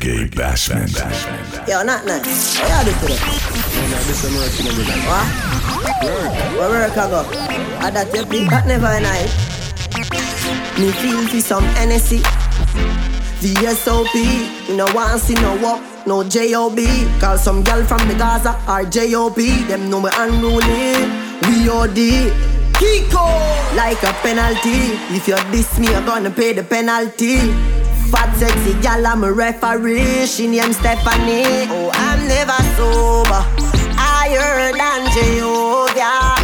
Reggae Bashment. Yo, not nice. What today? What? Where work I go? I that you think that never night. Me feel for some NSC. VSOP. You know want see no walk, no JOB. Call some girl from the Gaza or JOB. Them know me unruly. We OD. Kiko like a penalty. If you diss me, you're gonna pay the penalty. Fat sexy gal, I'm a referee. She named Stephanie. Oh, I'm never sober. Higher than Jehovah.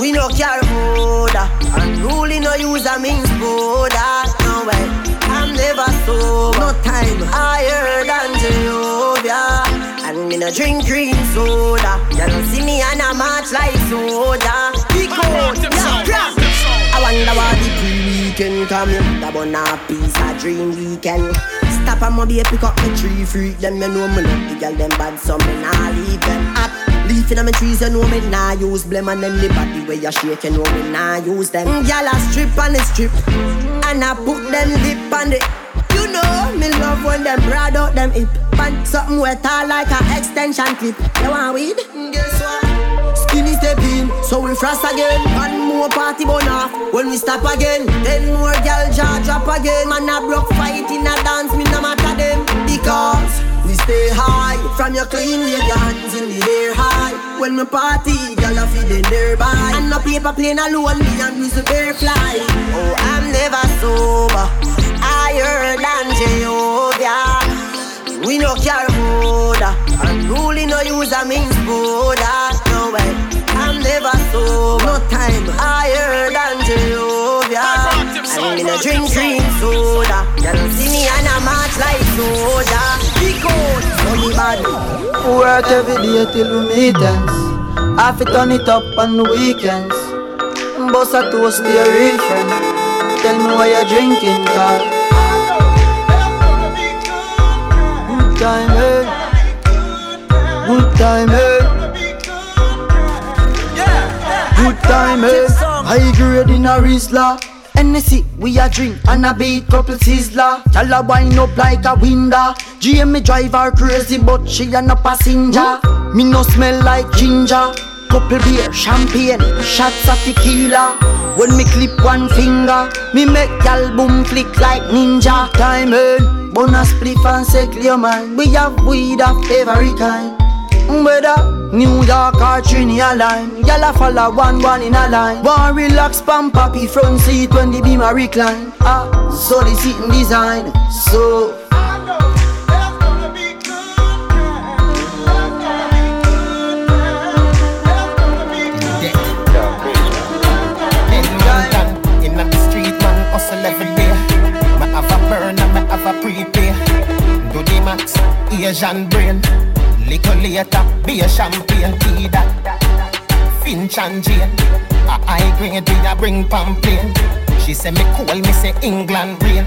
We no care order. Unruly no use a means border. No way. I'm never sober. No time. Higher than Jehovah. And me no drink green soda. You don't see me on a march like soda. I wonder why the pre-weekend come in. The bun a piece of dream weekend. Stop and maybe pick up the tree freak. Them you know me love the girl them bad, so me nah leave them up. Leaf in my trees, you know me nah use blem And then the body where you shake, you know me nah use them Gyal a strip on the strip And I put them lip on the You know me love when them broad out them hip And something wet tall like a extension clip You want weed? Guess what? Step in, so we frost again. One more party off, when we stop again Then more girl jaw drop again. Man a broke fight in a dance, me no matter them. Because we stay high. From your clean wave your hands in the air high. When we party, girl a feeding nearby And no paper plane alone, me and Mr. Bear fly. Oh, I'm never sober. Higher than Jehovah. We no care order Unruly no use a means border No way never sober No time Higher than Jehovah And me no drink green soda You don't see me on a march like soda Big out bad Work every day till we meet ends. Half it turn it up on the weekends. Boss a toast to your real friend. Tell me why you're drinking, car. Good time, eh? Good time, eh? Time, eh? High grade in a Rizla. Hennessy, we a drink and a beat couple sizzler. Y'all a wind up like a window. GM drive her crazy, but she a no passenger. Me no smell like ginger. Couple beer, champagne, shots of tequila. When me clip one finger, me make y'all boom flick like ninja. Time in, bonus spliff and say clear man. We have weed of every kind. Whether New York or Trinidad line. Y'all a follow one one in a line. One relax pam papi front seat when the beam a recline. Ah, so the seating design So. Asian brain. Little later, be a champagne tea that. Finch and Jane. A high grade, we a bring pamphlet. She say me cool, me say England rain.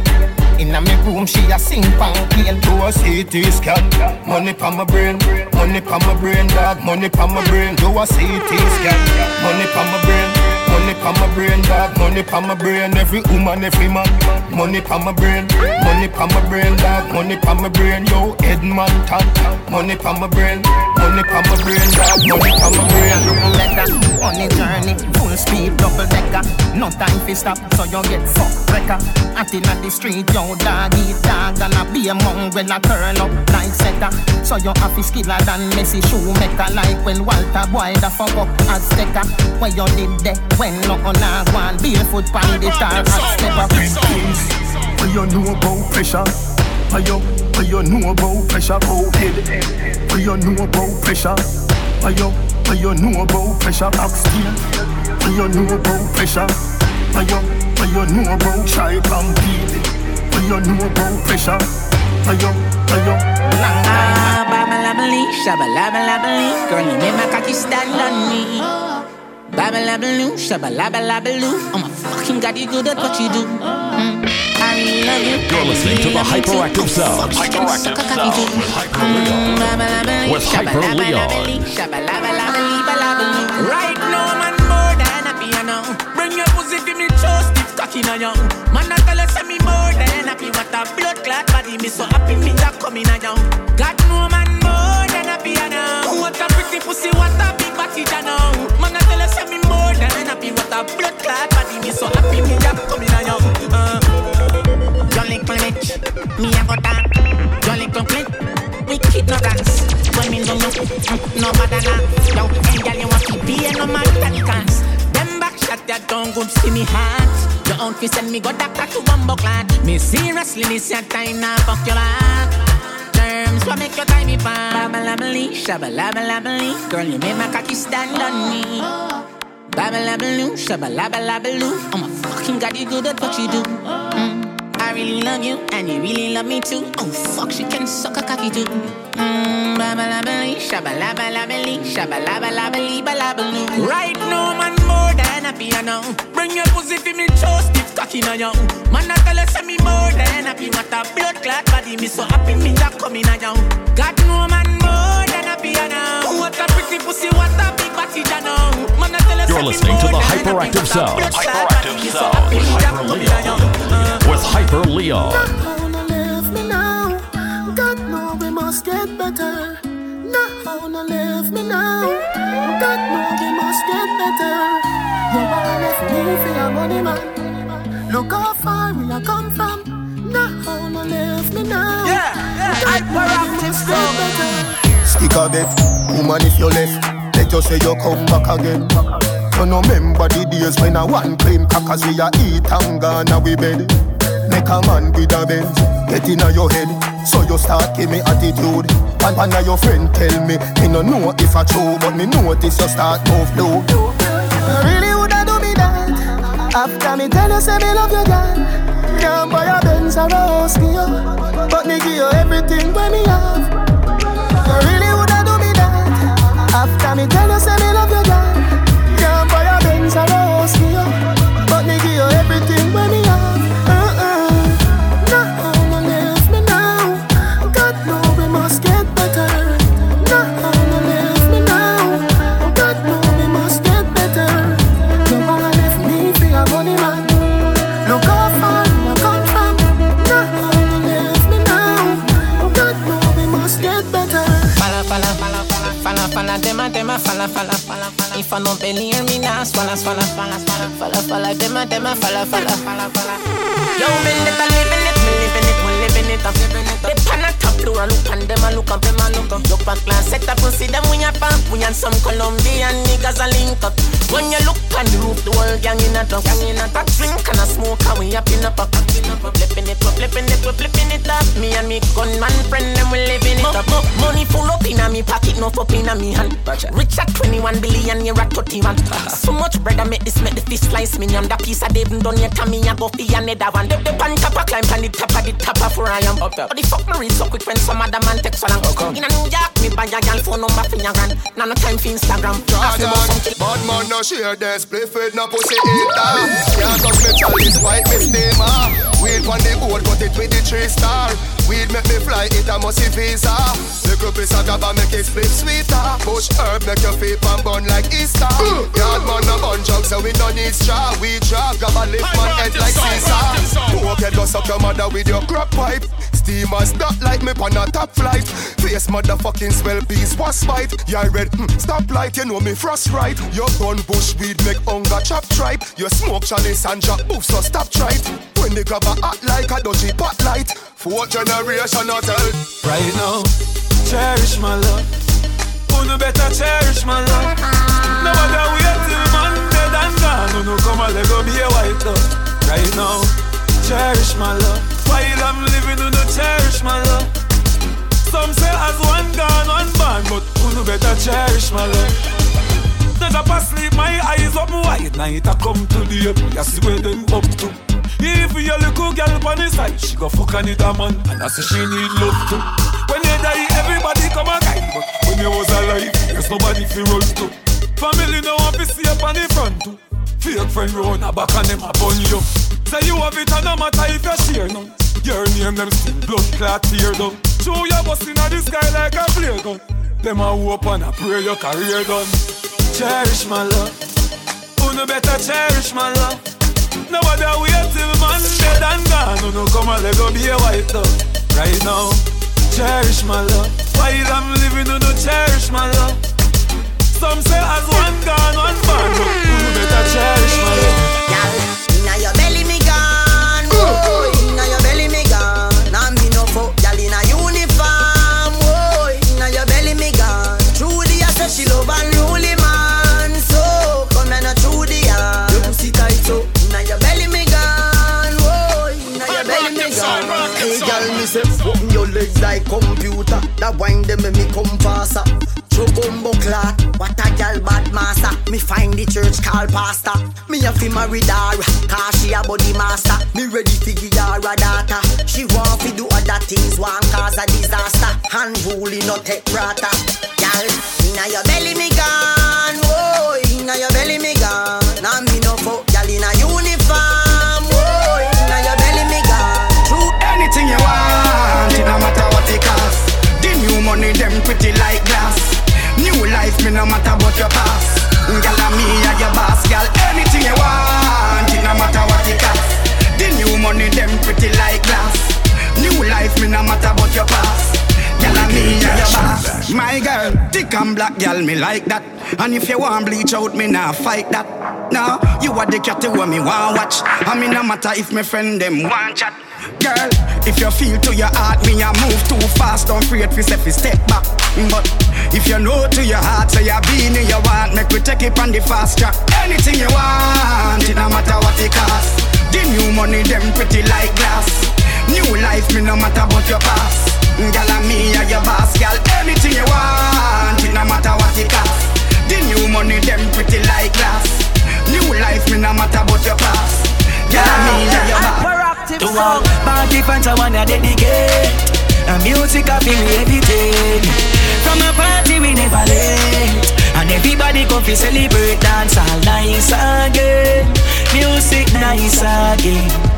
Inna me room, she a sing pamphlet. Do a CT scan, money pa my brain, money pa my brain, dog, money pa my brain. Do a CT scan, money pa my brain. Money pa my brain, dog. Money pa my brain. Every woman, every man. Money pa my brain. Money pa my brain, dog. Money pa my brain. Yo, Edmonton. Money pa my brain. Money pa my brain, dog. Money pa my brain. Letter on the journey, full speed, double decker. No time for stop, so you get fucked wrecker. At in the street, yo, dog eat dog, and a be a mongrel a turn up like setter. So you have to skiller than Messi Schumacher, like when Walter Boy the fuck up stecker. Where you did that when no on a barefoot pan the tar as stepper. What you know about pressure? What you, what you know about pressure? About head. What you know about pressure? What you, what you know about pressure? Backsteel. What you know about pressure? What you, what you know about shy pamphlet? What you know about pressure? What you, what you? Ah, babalabali, shabalabalabaloo. Girl, you make my cocky stand on me. Babalabaloo, shabalabalabaloo. I'm a fucking got you good at what you do. Mm. I really love you. You're listening to the Hyperactive Sound. Hyperactive Sound. With Hyper Leon. Right now, man, more than a piano. Bring your pussy to me, stiff cocky on you. Man, I tell us me more than happy. What a blood clot body, me so happy me that coming on you. Got no man more than on you. What a pretty pussy, what a big body, you know. Man, I tell us me more than I happy. What a blood clot body, me so happy me that coming on you. Uh. Jolly Clement, me a go down. Jolly Clement, wicked no dance. When me no no, no bad na. Yo, girl, you want to be a no that dance. Them back shot that don't good see me heart. Your own fi send me go doctor to bumbo clan. Me seriously, this your time now fuck your heart. Terms what make your time me pan. Babalabali, shabalabalabaloo. Girl, you make my cocky stand on me. Babalabaloo, shabalabalabaloo. I'm a fucking god, you good at what you do. Mm. I really love you, and you really love me too. Oh fuck, she can suck a cocky too. Mmm, babalabali, shabalabalabaloo, shabalabalabaloo, balabaloo. Right now, man, than happy, I know. Bring your pussy for me, chose stiff cocky on you. Man, I tell us me more than happy. What a blood clot body, me so happy, me that coming on you. Got no man more than happy, I know. What a pretty pussy, what a big body, I know. Man, I tell us You're listening to the. Hyperactive What Sound. Hyperactive body, me so Sound happy, with me Hyper coming on you. Uh. With Hyper Leon. wanna leave me now. God know we must get better. Not wanna leave me now. God know we must get better. You wanna left me for your money, man. Look how far we are come from. Not wanna leave me now. Yeah, yeah, hyperactive sound. Stick a bet, woman if you left Let you say you come back again You no remember the days when I one claim Crackers we a eat and gone a we bed Make a man with a Benz Get in your head So you start give me attitude And one of your friend tell me Me no know if I true But me notice you start move low Really After me tell you say me love you girl. Can't buy a Benz or a house for you But me give you everything when me have. You really woulda do me that. After me tell you say me love you girl. Can't buy a Benz or a house for you a, falla, falla, falla, falla. If I belly hear me now, swalla, swalla, falla, falla, falla, falla, dem a, dem a, falla, falla, falla, falla. Yo, me live a living it, me living it, we living it up, living it. They pan a top floor, look and dem a look up, dem a look up. Look back class, set up and see them we a pump, we and some Colombian niggas a link up. When you look on the roof, the whole gang in a dust, gang in a dust. Drink and a smoke, and we up in a pack, in a pack. Flipping it up, flipping it up, flipping it up. Me and me gunman friend, them we living it up. Money full up in a me pocket, no up in a me hand. Rich at 21 billion, you're at 31. So much bread, I make this, make the fish slice me. I'm the piece of David done yet, and me a go for another one. The, the pan top, I climb on the top of the top of where I am. Up there. But the fuck me read so quick when some other man text so long. In a New York, me buy a girl phone number for your grand. Now no time for Instagram. Ask me. Bad man no share their split with no pussy eater Can't touch me chalice white me steamer ah. Weed on the board cut it with the three star Weed make me fly it a musty visa. Little piece of gaba make it split sweeter. Bush herb make your feet pan bun like Easter. Yard man no bun jug so we don't need straw. We drop gaba lift man head like Caesar. Poke head go suck your mother with your crop pipe? Steamers not like me on a top flight. Face motherfucking swell bees was fight Yeah red mm, stop light you know me frost right. Your gun bush weed make hunger chop tripe. You smoke chalice and jack move so stop tripe When the grab a hot like a dodgy pot light Fourth generation not tell Right now, cherish my love. Uno better cherish my love. No matter wait till man dead and gone. Uno come and let go be a white dove. Right now, cherish my love. While I'm living, uno cherish my love. Some say as one gone, one born, but uno better cherish my love. Not up asleep, my eyes up wide. Night I come to the end, you see where them up to. If you little girl on the side, she go fuck another man, and I say she need love too. When you die, everybody come and guide, but when you was alive, there's nobody fi run to. Family no want to see up on the front too. Fake friend round a back and them upon you. Say you have it and no matter if you share none. Your name them still blood clot tear down. Show your bust inna the sky like a flare gun. Them a hope and a pray your career done. Cherish my love. Uno better cherish my love. Nobody wait till man dead and gone. No, no, come on, let go be a white dove. Right now, cherish my love. While I'm living, no, no, cherish my love. Some say as one gone, one born, but you better cherish my love. Computer. That wine them make me come faster. Chocombo clot, what a girl bad master. Me find the church call pastor. Me a fi marry Dara, cause she a body master. Me ready fi give her a daughter. She want fi do other things, want cause a disaster. Hand Unruly no take rata. Girl, inna your belly me gone, pretty like glass. New life, me no matter what your past. Girl, and me and your boss, girl. Anything you want, it no matter what it cost. The new money, them pretty like glass. New life, me no matter what your past. Girl, and me and your boss. My girl, thick and black, girl, me like that. And if you want bleach out, me nah fight that. No, you are the cat who me want watch. I mean, no matter if my friend them want chat. Girl, if you feel to your heart, me a move too fast, don't fi say fi step back. But if you know to your heart, say you been in you want, make we take it on the fast track. Anything you want, it no matter what it cost. The new money, them pretty like glass. New life, me no matter what your past. Girl, and me and your boss, girl. Anything you want, it no matter what it cost. The new money, them pretty like glass. New life, me no matter what your past. Girl, and me and your boss. To all party fans I wanna dedicate. And music I feel everything From a party we never late. And everybody come fi celebrate Dance all nice again. Music nice again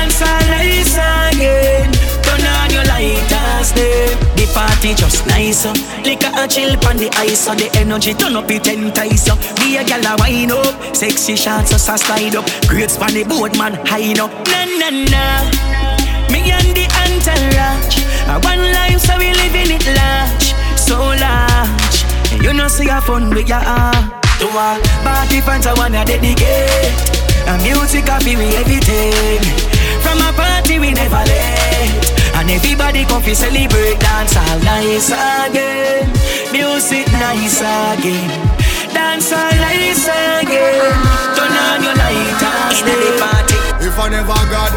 Dance all nice again. Turn on your lighters there The party just nice uh. Liquor and chill on the ice so The energy turn up it ten times uh. Be a gal a wine up. Sexy shots us a slide up. Grades on the boat man high up Na na na. Me and the entourage A one life so we living it large. So large. And you know see a fun with your heart To all party fans I wanna dedicate. And music be we everything From a party we never late and everybody come fi celebrate dance all nice again. Music nice again. Dance all nice again. Turn on your lighters Inna the party. If I never got,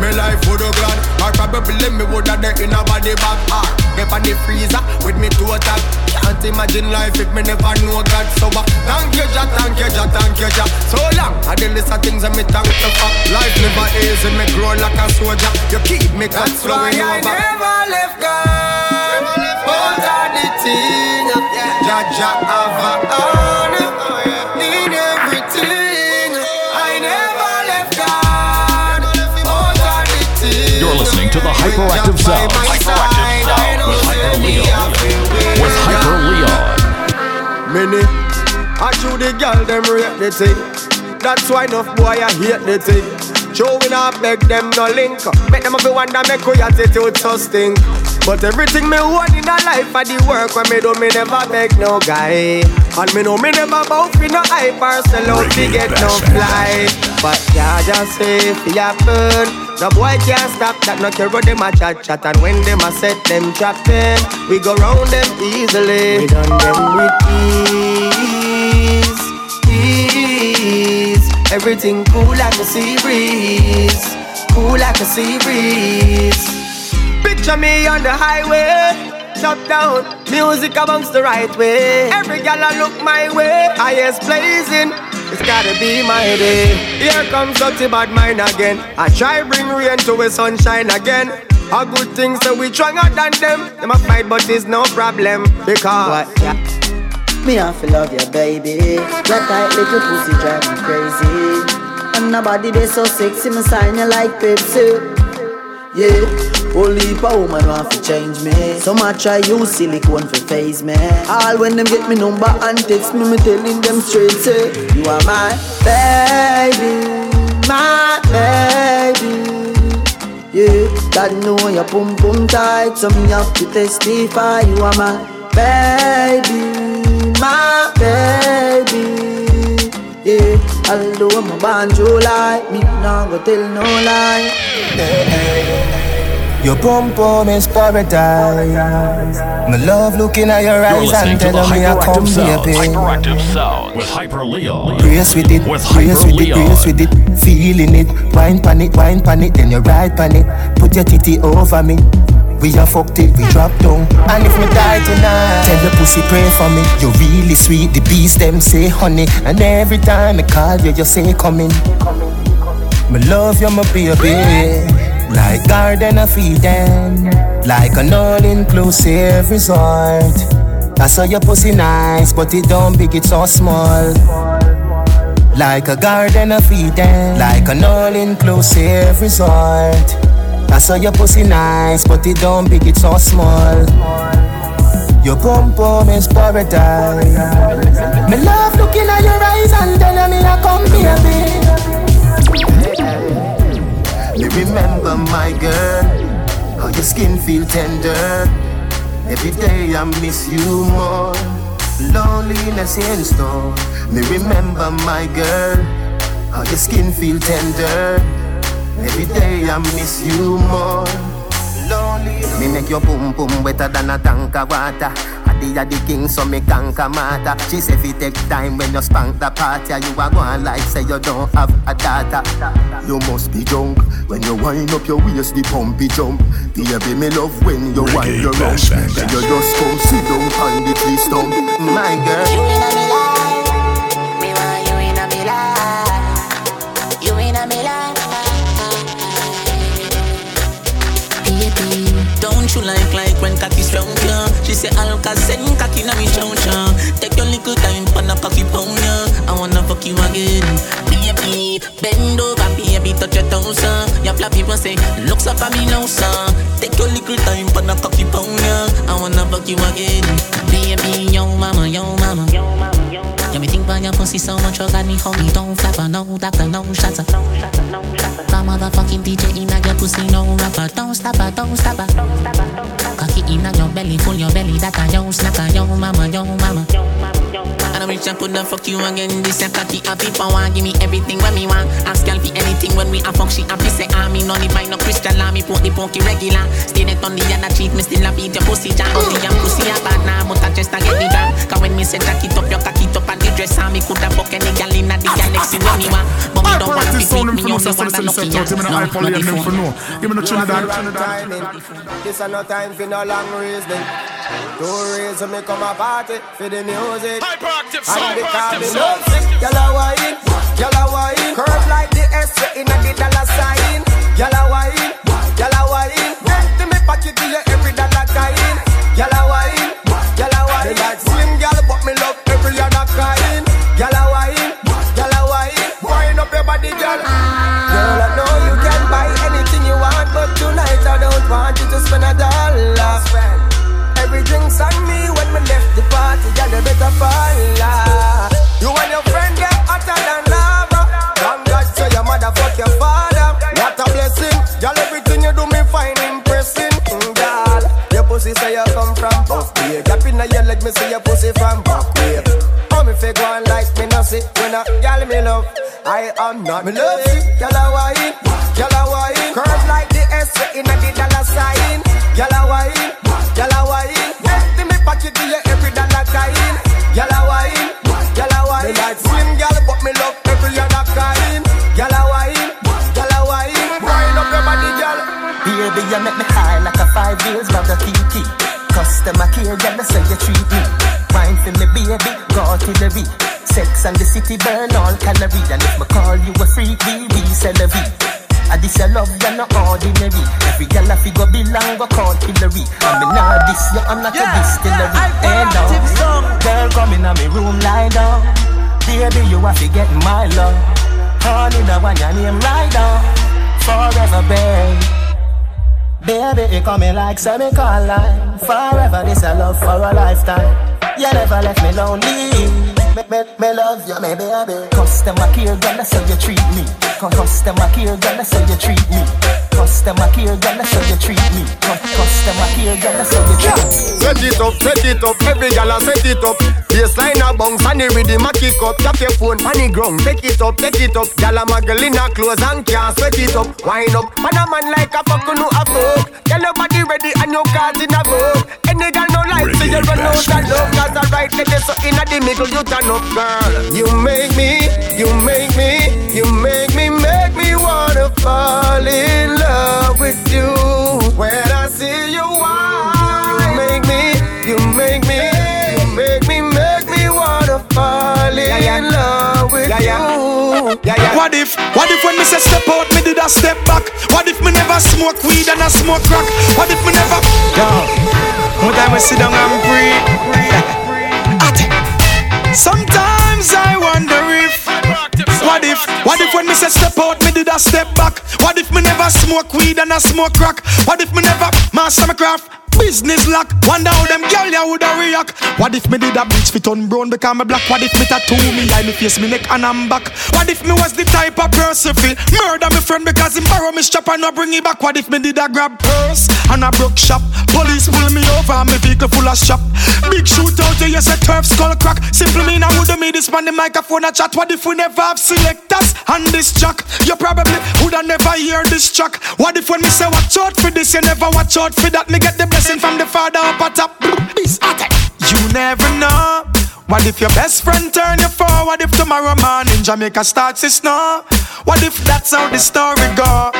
me life would have glad. Or probably me would have dead in a body bag. Ah. Or get on the freezer with me total. Can't imagine life if me never know God. So uh, thank you, Jah, thank you, Jah, thank you, Jah. So long, I did list of things and me thank you for. Life never easy, me grow like a soldier. You keep me cut flowing over. never left God. Hold on the thing. Jah, Jah, have a honor. Need everything. I never left God. Hold on the thing. You're listening to the Hyperactive Sound. Many, I show the girl them rate the thing. That's why enough boy I hate the thing. Showing up, beg them no link up. Make them have a wonder, make we attitude so stink. But everything me want in a life, I the work when me do me never beg no guy. And me know me never bow for no hype or sell out to get no fly. But yeah, just say if it happen. The boy can't stop that, no care what them a chat chat. And when them a set them trapping We go round them easily. We done them with ease, ease. Everything cool like a sea breeze Cool like a sea breeze Picture me on the highway Top down, music amongst the right way. Every gal I look my way. Highest blazing it's gotta be my day. Here comes dirty bad mind again. I try bring rain to a sunshine again. A good thing so we stronger than them. Them a fight but it's no problem because What? Yeah. Me have to love you, baby. That tight little pussy drive me crazy. And nobody they so sexy, me sign you like Pepsi. Yeah. Only a woman want to change me. So much try use silicone for face me. All when them get me number and text me, me telling them straight say, You are my baby. my baby. Yeah, God know your pum pum tight, so me have to testify you are my baby, my baby. Yeah, although I'm a banjo like me, nah go tell no lie. Hey, hey. Your pum pum is paradise. My love looking at your eyes and telling me I come baby. Hyperactive sound with Hyper Leon. Brace with it, with brace with it, brace with it. Feeling it, wine pan it, wine pan it, then you ride pan it. Put your titty over me. We are fucked it, we drop down. And if me die tonight, tell the pussy pray for me. You're really sweet, the beast them say honey. And every time I call you, you say coming. Me love you're my baby. Like garden of Eden, like an all-inclusive resort. I saw your pussy nice, but it don't big, it's so small. Like a garden of Eden, like an all-inclusive resort. I saw your pussy nice, but it don't big, it's so small. Your pum pum is paradise. Me love looking at your eyes and telling me I come here, baby. Remember my girl, how your skin feel tender. Every day I miss you more. Loneliness in store. Me remember my girl, how your skin feel tender. Every day I miss you more. Lonely. Me make your boom boom wetter than a tank of water. Daddy a the king, so me conquer matter. She say fi take time when you spank the party. You a going like say you don't have a daughter. You must be drunk when you wind up your waist, the pumpy jump. Baby, me love when you wind your rump. Then you just come sit down on the tree stump. My girl. You in a me life, She say Alka send cocky na me chow chow. Take your little time for the cocky pound, yeah. I wanna fuck you again, baby. Bend over, baby, touch your toes, uh. Your flappy people say, looks up at me now, son. Take your little time for the cocky pound, yeah. I wanna fuck you again, baby. Yo mama, yo mama, yo mama. Yeah, me think about your pussy so much, you got me homie. Don't flapper, no doctor, no shutter. No shutter, no shutter. My motherfucking DJ in your pussy, no rapper. Don't stop her, don't stop her. Cocky in your belly, full your belly, that a yo snacker, yo mama, yo mama. And I'm rich and put the fuck you again. This a cocky happy power, give me everything when me want. Ask girl for anything when we a fuck, she happy say I me no need buy no crystal, me put the punky regular. Stay net on the other cheek, me still a beat your pussy jam. Only your pussy a bad now, but I just a get the jam. Cause when me say jack it up, your cocky up and the dress on me coulda fuck any gal inna the galaxy when me want. But me don't want to be me only want a lucky gal. No, no different. Give me the Trinidad. This a no time for no long reasoning. Two reasons me come a party for the music. Hyperactive And because me love Gyal a wine, gyal a wine Curve like the S inna the dollar sign Gyal a wine, gyal a wine. Empty me pocket to you every dollar kind Gyal a wine, gyal a wine. Like slim gyal but me love every other kind. Gyal a wine, gyal a wine. Wind up your body gyal Girl I know you can buy anything you want But tonight I don't want you to spend a dollar. Every drink's on me when me left the party, girl, you better fall. You and your friend get hotter than lava. Thank God, so your mother fuck your you come from Buffy. Gap in your leg, me see your pussy from Buffy. Oh, me fake one like me no see when a girl me love. I am not me love it, girl a wine, girl a wine. Curve like the S in a the dollar sign. Girl a wine, girl a wine. Empty me pocket to you every dollar kind. Girl a wine, girl a wine. Me like slim girl, but me love every other kind. Girl a wine, girl a wine. Wind up your body, girl. Baby, you make me high like a five years the TT. Customer care, girl, that's how you treat me. Wine for me, baby, go to the beat. Sex and the city burn all calories. And if me call you a freak, we a V. I this your love, you're not ordinary. Every girl I figure belong, go call Hillary. And me nah this, you, I'm not a distillery. Hey, eh, no. Girl, come in me room, lie down. Baby, you have to get my love. Honey, the one your name right down. Forever, babe. Baby, you coming like semi-colline Forever, this a love for a lifetime You never left me lonely Me, me, me love you, me baby Customer care, girl, that's how you treat me Customer care, girl, that's how you treat me. Customer care, girl, that's how you treat me. Customer care, girl, that's how you treat me. Set it up, set it up, every gal set it up. Baseline a bounce and the rhythm a kick up. Tap your phone on the ground, take it up, take it up. Gal a muggle in her clothes and can't sweat it up. Wind up, man a man like a fuck no a fuck. Girl your body ready and your cards in a book. Any gal no like so you run out of love. Cause I right there so in the middle you turn up, girl. You make me, you make me, you make me, make me wanna fall in love with you. When I see wanna fall in love with you. Yeah, yeah. What if, what if when me say step out, me did a step back? What if me never smoke weed and I smoke crack? What if me never, yo, one time I sit down and breathe. Sometimes I wonder if What if, what if when me say step out, me did a step back? What if me never smoke weed and I smoke crack? What if me never master my craft? Business lock, wonder how them girl ya woulda react. What if me did a bleach fit on brown because me black? What if me tattoo me eye, me face, me neck and I'm back? What if me was the type of person fi murder me friend because him borrow me strap and not bring it back? What if me did a grab purse and a broke shop? Police pull me over and me vehicle full of shop. Big shootout, you say turf skull crack. Simple mean I woulda made this man the microphone a chat. What if we never have selectors and this track? You probably woulda never hear this track. What if when me say watch out for this, you never watch out for that? Me get the blessing from the father up at top. This You never know. What if your best friend turn you for? What if tomorrow morning Jamaica starts to snow? What if that's how the story go?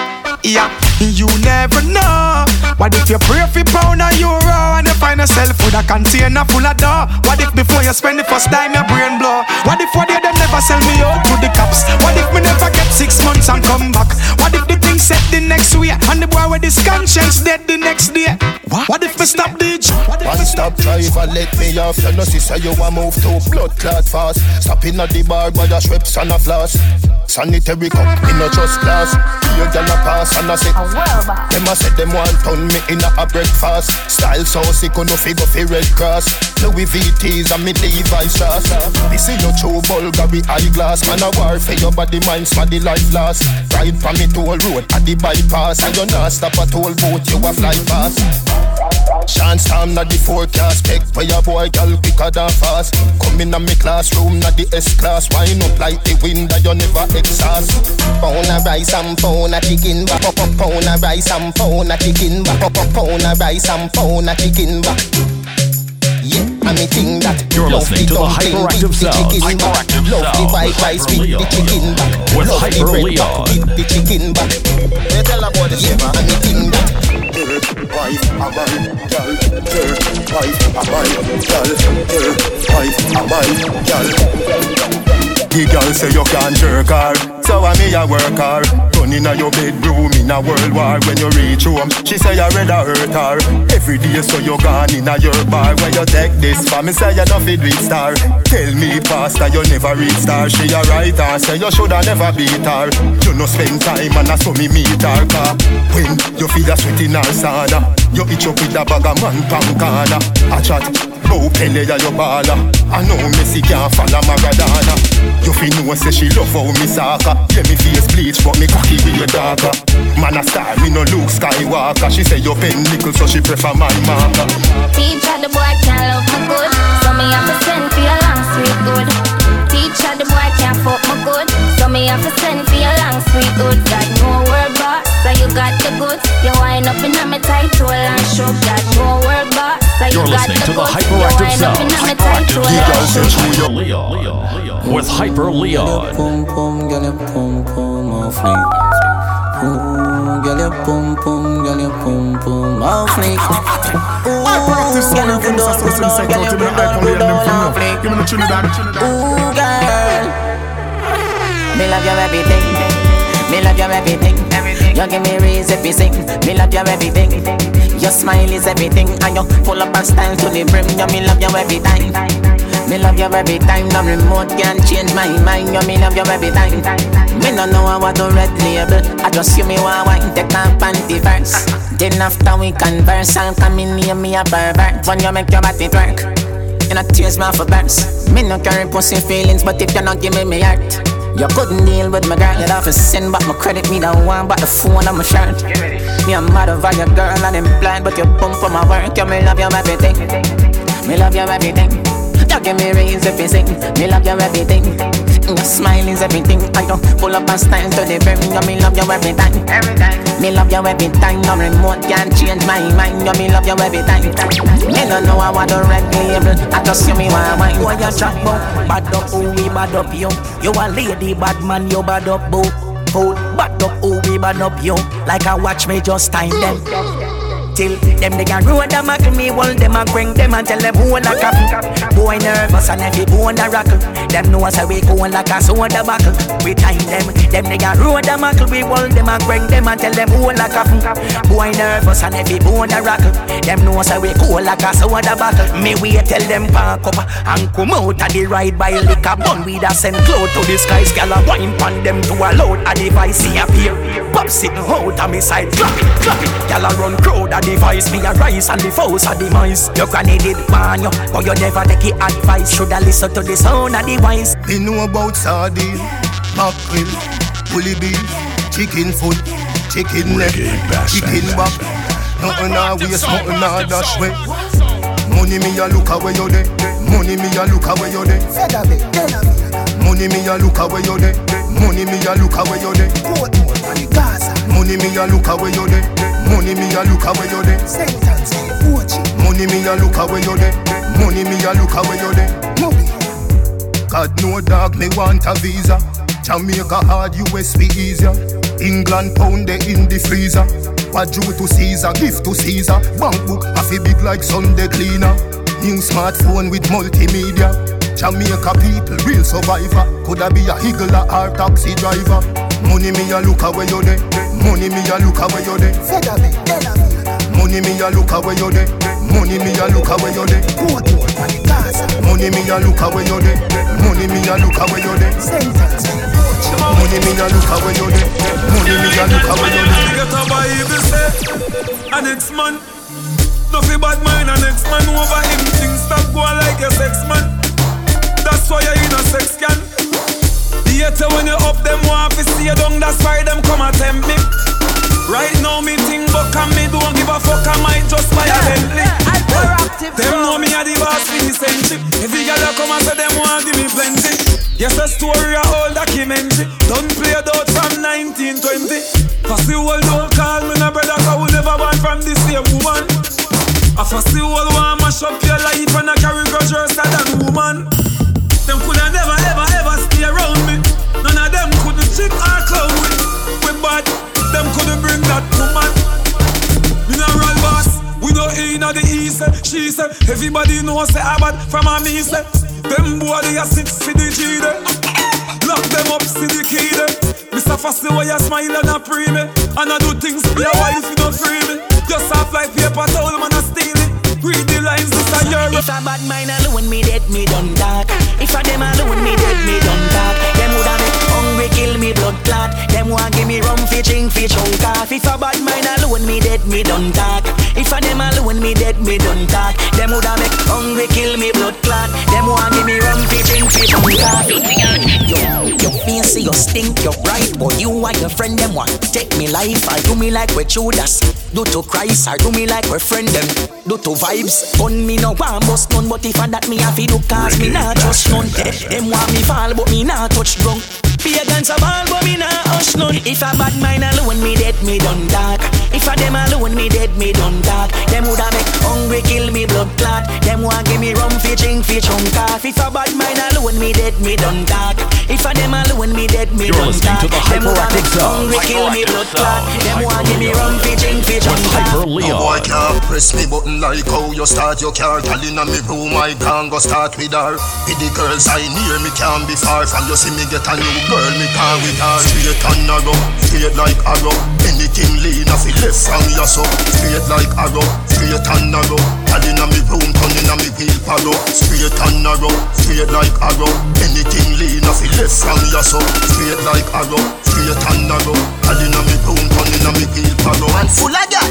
Yeah, you never know. What if you pray for pound or euro and you find yourself with a container full of dough? What if before you spend the first time your brain blow? What if one day them never sell me out to the cops? What if me never get six months and come back? What if the thing set the next way and the boy with his conscience dead the next day? What, what if me stop the What if One stop driver, let me off. You know, sister, you want move to blood clot fast. Stopping at the bar by the strips and a floss. Sanitary cup, in no just glass. You gyal a pass and I say, them a say them want turn me in a breakfast. Style so sick, no figure fi Red Cross. Louis VTs and me Levi's shoes. This is your true Bulgari eyeglass. Man a war for your body, mind, the life last. Ride from me toll road at the bypass, and you not stop at toll boat, you a fly fast. Chance time not the forecast. Pick for your boy girl quicker than fast. Come in me classroom not the S class Wine up like the wind that you never exhaust. Pound a rice and pound a chicken Up pound a rice and pound a chicken Up pound a rice and pound a chicken yeah, I'm a that You're love listening to the hyperactive the sound. chicken back. Hyperactive Love the sound white rice with the chicken back. With love Hyper the Leon. back with the chicken back. They tell about the Yeah, I'm a thing that wife, a man, girl, third wife, a man, girl, third wife, a man, girl. The girl say you can't jerk her, so I me a work her. Run inna your bedroom in a world war. When you reach home, she say you rather hurt her. Every day so you gone inna your bar. Where you take this for me say you not fit with star. Tell me pastor you never reach star. She a right her say you shoulda never beat her. You no spend time and I so me meet her car. When you feel a sweat in her sauna, you itch up with a bag of man pan. A chat. Bow Pele ya your baller I know Messi can't follow Maradona You fi know say she love how me soccer Yeah me face bleach but me cocky with your darker Man a star me no look Skywalker She say you pen nickel so she prefer my marker Teacher, the boy can't love me good. So me have to send for your long sweet good. Teacher, the boy can't fuck me good. So me have to send for your long sweet good. Got no word boss, so you got the goods. You wind up in a me tight roll and show. Got no word boss, so you You're got listening the to the goods. You hyperactive wind up sound. in a tight roll and show. Leon. With Hyper Leon. Pum pum, girl, your pum pum off fleek. Ooh, girl, your pum pum, girl, your pum pum off fleek. Ooh, girl, you good on, good on, girl, you good on, good on off fleek. Give me the Trinidad. Ooh, girl, me love your everything. Me love your everything. You give me reason to sing. Me love your everything. Your smile is everything, and you full up of style to the brim. You me love you every time. Me love you every time. No remote can change my mind. You me love you every time. Me no know I want to red label. I just see me want wine take my panty first. Then after we converse, I'll come in near me a pervert. When you make your body twerk. You know tears me for. Me no carry pussy feelings, but if you not give me me heart. You couldn't deal with my girl, you'd have to send back my credit. Me don't want but the phone on my shirt. Me I'm mad over your girl and I'm blind, but you pump for my work. You me love you everything. Me love you everything. You give me raise if you sing. Me love you everything. Your smile is everything. I don't pull up and stand to the brim. You me love you every time. Every time. Me love you every time. No remote can change my mind. You me love you every time. Me don't know I want to red label. I just see me want wine. Boy, you chat about bad up, oh we bad up you. You a lady, bad man, you bad up, boo. Fool, bad up, oh we bad up you. Like I watch me just time them. Till them they can road a me hold them a bring them and tell them who like a Boy nervous and every bone a rockle Them know us we go like a soda buckle. We time them, them they can road a we hold them and bring them and tell them who like a Boy nervous and every bone a rockle Them know us we go like a soda buckle. Me we tell them park up and come out of the ride by liquor bun. We da send cloud to the skies Gyal a wine pan them to a load a device. See appear Pop sitting out of me side. Clap it, clap it Gyal a run crowd a device Me a rise and the foes a demise Your granny did warn you But you never take it advice Shoulda listen to the sound of the wise Me know about sardine, mackerel, bully beef, chicken foot, chicken leg, chicken back. Nothing a waste, nothing a dash way. Money me a look away you dey. Money me a look away you dey. Money me a look away you dey. Money me a look away you dey. Money me a look away you dey. Money me a look away you dey. Money me a look away you dey. Money me a look away you dey. God no dog, me want a visa. Jamaica hard, US be easier. England pound they in the freezer. What due to Caesar, gift to Caesar. Bank book, a fi big like Sunday cleaner. New smartphone with multimedia. Jamaica people, real survivor. Coulda be a higgler or taxi driver. Money me a look away you dey. Money me a look away you dey. Money me a look away you dey. Money me a look away you dey. Money me a look away you dey. Money me a look away you dey. Money me a look away you dey. Money me a look away you dey. Get a Bible say, and next man. No fi bad mind and next man over him things stop going like a sex man. That's why you're in a sex can. Later when you up them want to see you down, that's why them come attempt me. Right now me think but can me don't give a fuck, I might just buy a Bentley. Them know me a the boss century. If the girl come and say them want give me plenty. Yes, a story a old documentary. Don't play it out from 1920. Cause the world don't call me no brother, cause we never born from the same woman. I the whole want mash up your life and I carry grudge worse than woman. Them coulda never ever ever stay around me. None of them couldn't chick or clown me. We bad, them couldn't bring that woman. Mineral boss, we know inna the east. She said everybody knows say I bad from a me. Them boy they a sit for the G. Lock them up, see the key there. Mr. Fussy, why you smile and a pre? And I do things for your wife, you don't free me. Just soft like paper towel, man, I steal it. Read the lines, this a your If a bad mind alone me dead, me done dark. If a them alone me dead, me done dark. Them woulda make hungry kill me blood clot. Them want give me rum fi drink fi chunk off. If a bad mind alone me dead, me done dark. If a them alone me dead, me done dark. Them woulda make hungry kill me blood clot. Them want give me rum fi drink fi chunk off. Yo, you fancy, you stink, you bright, but you and your friend them want take me life. I do me like we Judas. Do to Christ, I do me like we friend them. Do to vibes. Gun me no want bust none, but if I that me have to do cause me not trust none. Them want me fall, but me not touch drunk. Pagans a ball, but me not hush none. If a bad mind alone, me dead, me done dark. If a them alone, me dead, me done dark. Them woulda make hungry kill me blood clot. Them want give me rum fi drink fi chunk off. If a bad mind alone, me dead, me done dark. If a them alone, me dead, me You're done listening dark. to the Them woulda Hyperactive make Sound. hungry kill me blood clot. Them want give me rum fi drink fi chunk off. Hyper No Leon. Oh, boy can't press me button like how you start your car. Girl inna me room, I can go start with her. With the girls I near me can't be far from you. See me get a new girl, me can with her. Straight and narrow, straight like arrow. Anything lean off it left from your. Straight like arrow, straight and narrow. Girl inna me room, turn inna me wheel paro. Straight and narrow, straight like arrow. Anything lean off it left from your so. Straight like arrow, straight and narrow. Girl inna me room, turn inna me wheel paro. Man full of gal.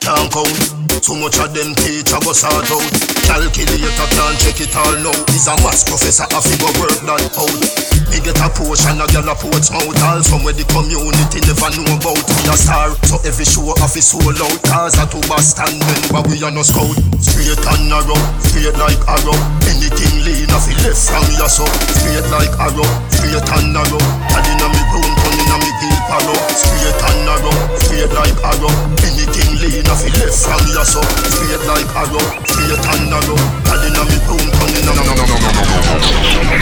Can't count. So much of them teach I go sort out. Calculator can't check it all now. He's a math professor, I figure work that out. Me get a portion, a girl a porch out. All from where the community never know about. We a star, so every show off is sold out. Cause a two stand men, but we are no scout. Straight and narrow, straight like arrow. Anything lean off it left from your so. Straight like arrow, straight and narrow. Tad inna me brown, turn inna me deep arrow. Straight and narrow, straight like arrow. Anything lean off it left from your so. Straight like arrow, straight and narrow. Tad inna me brown, turn inna me no no no no no no.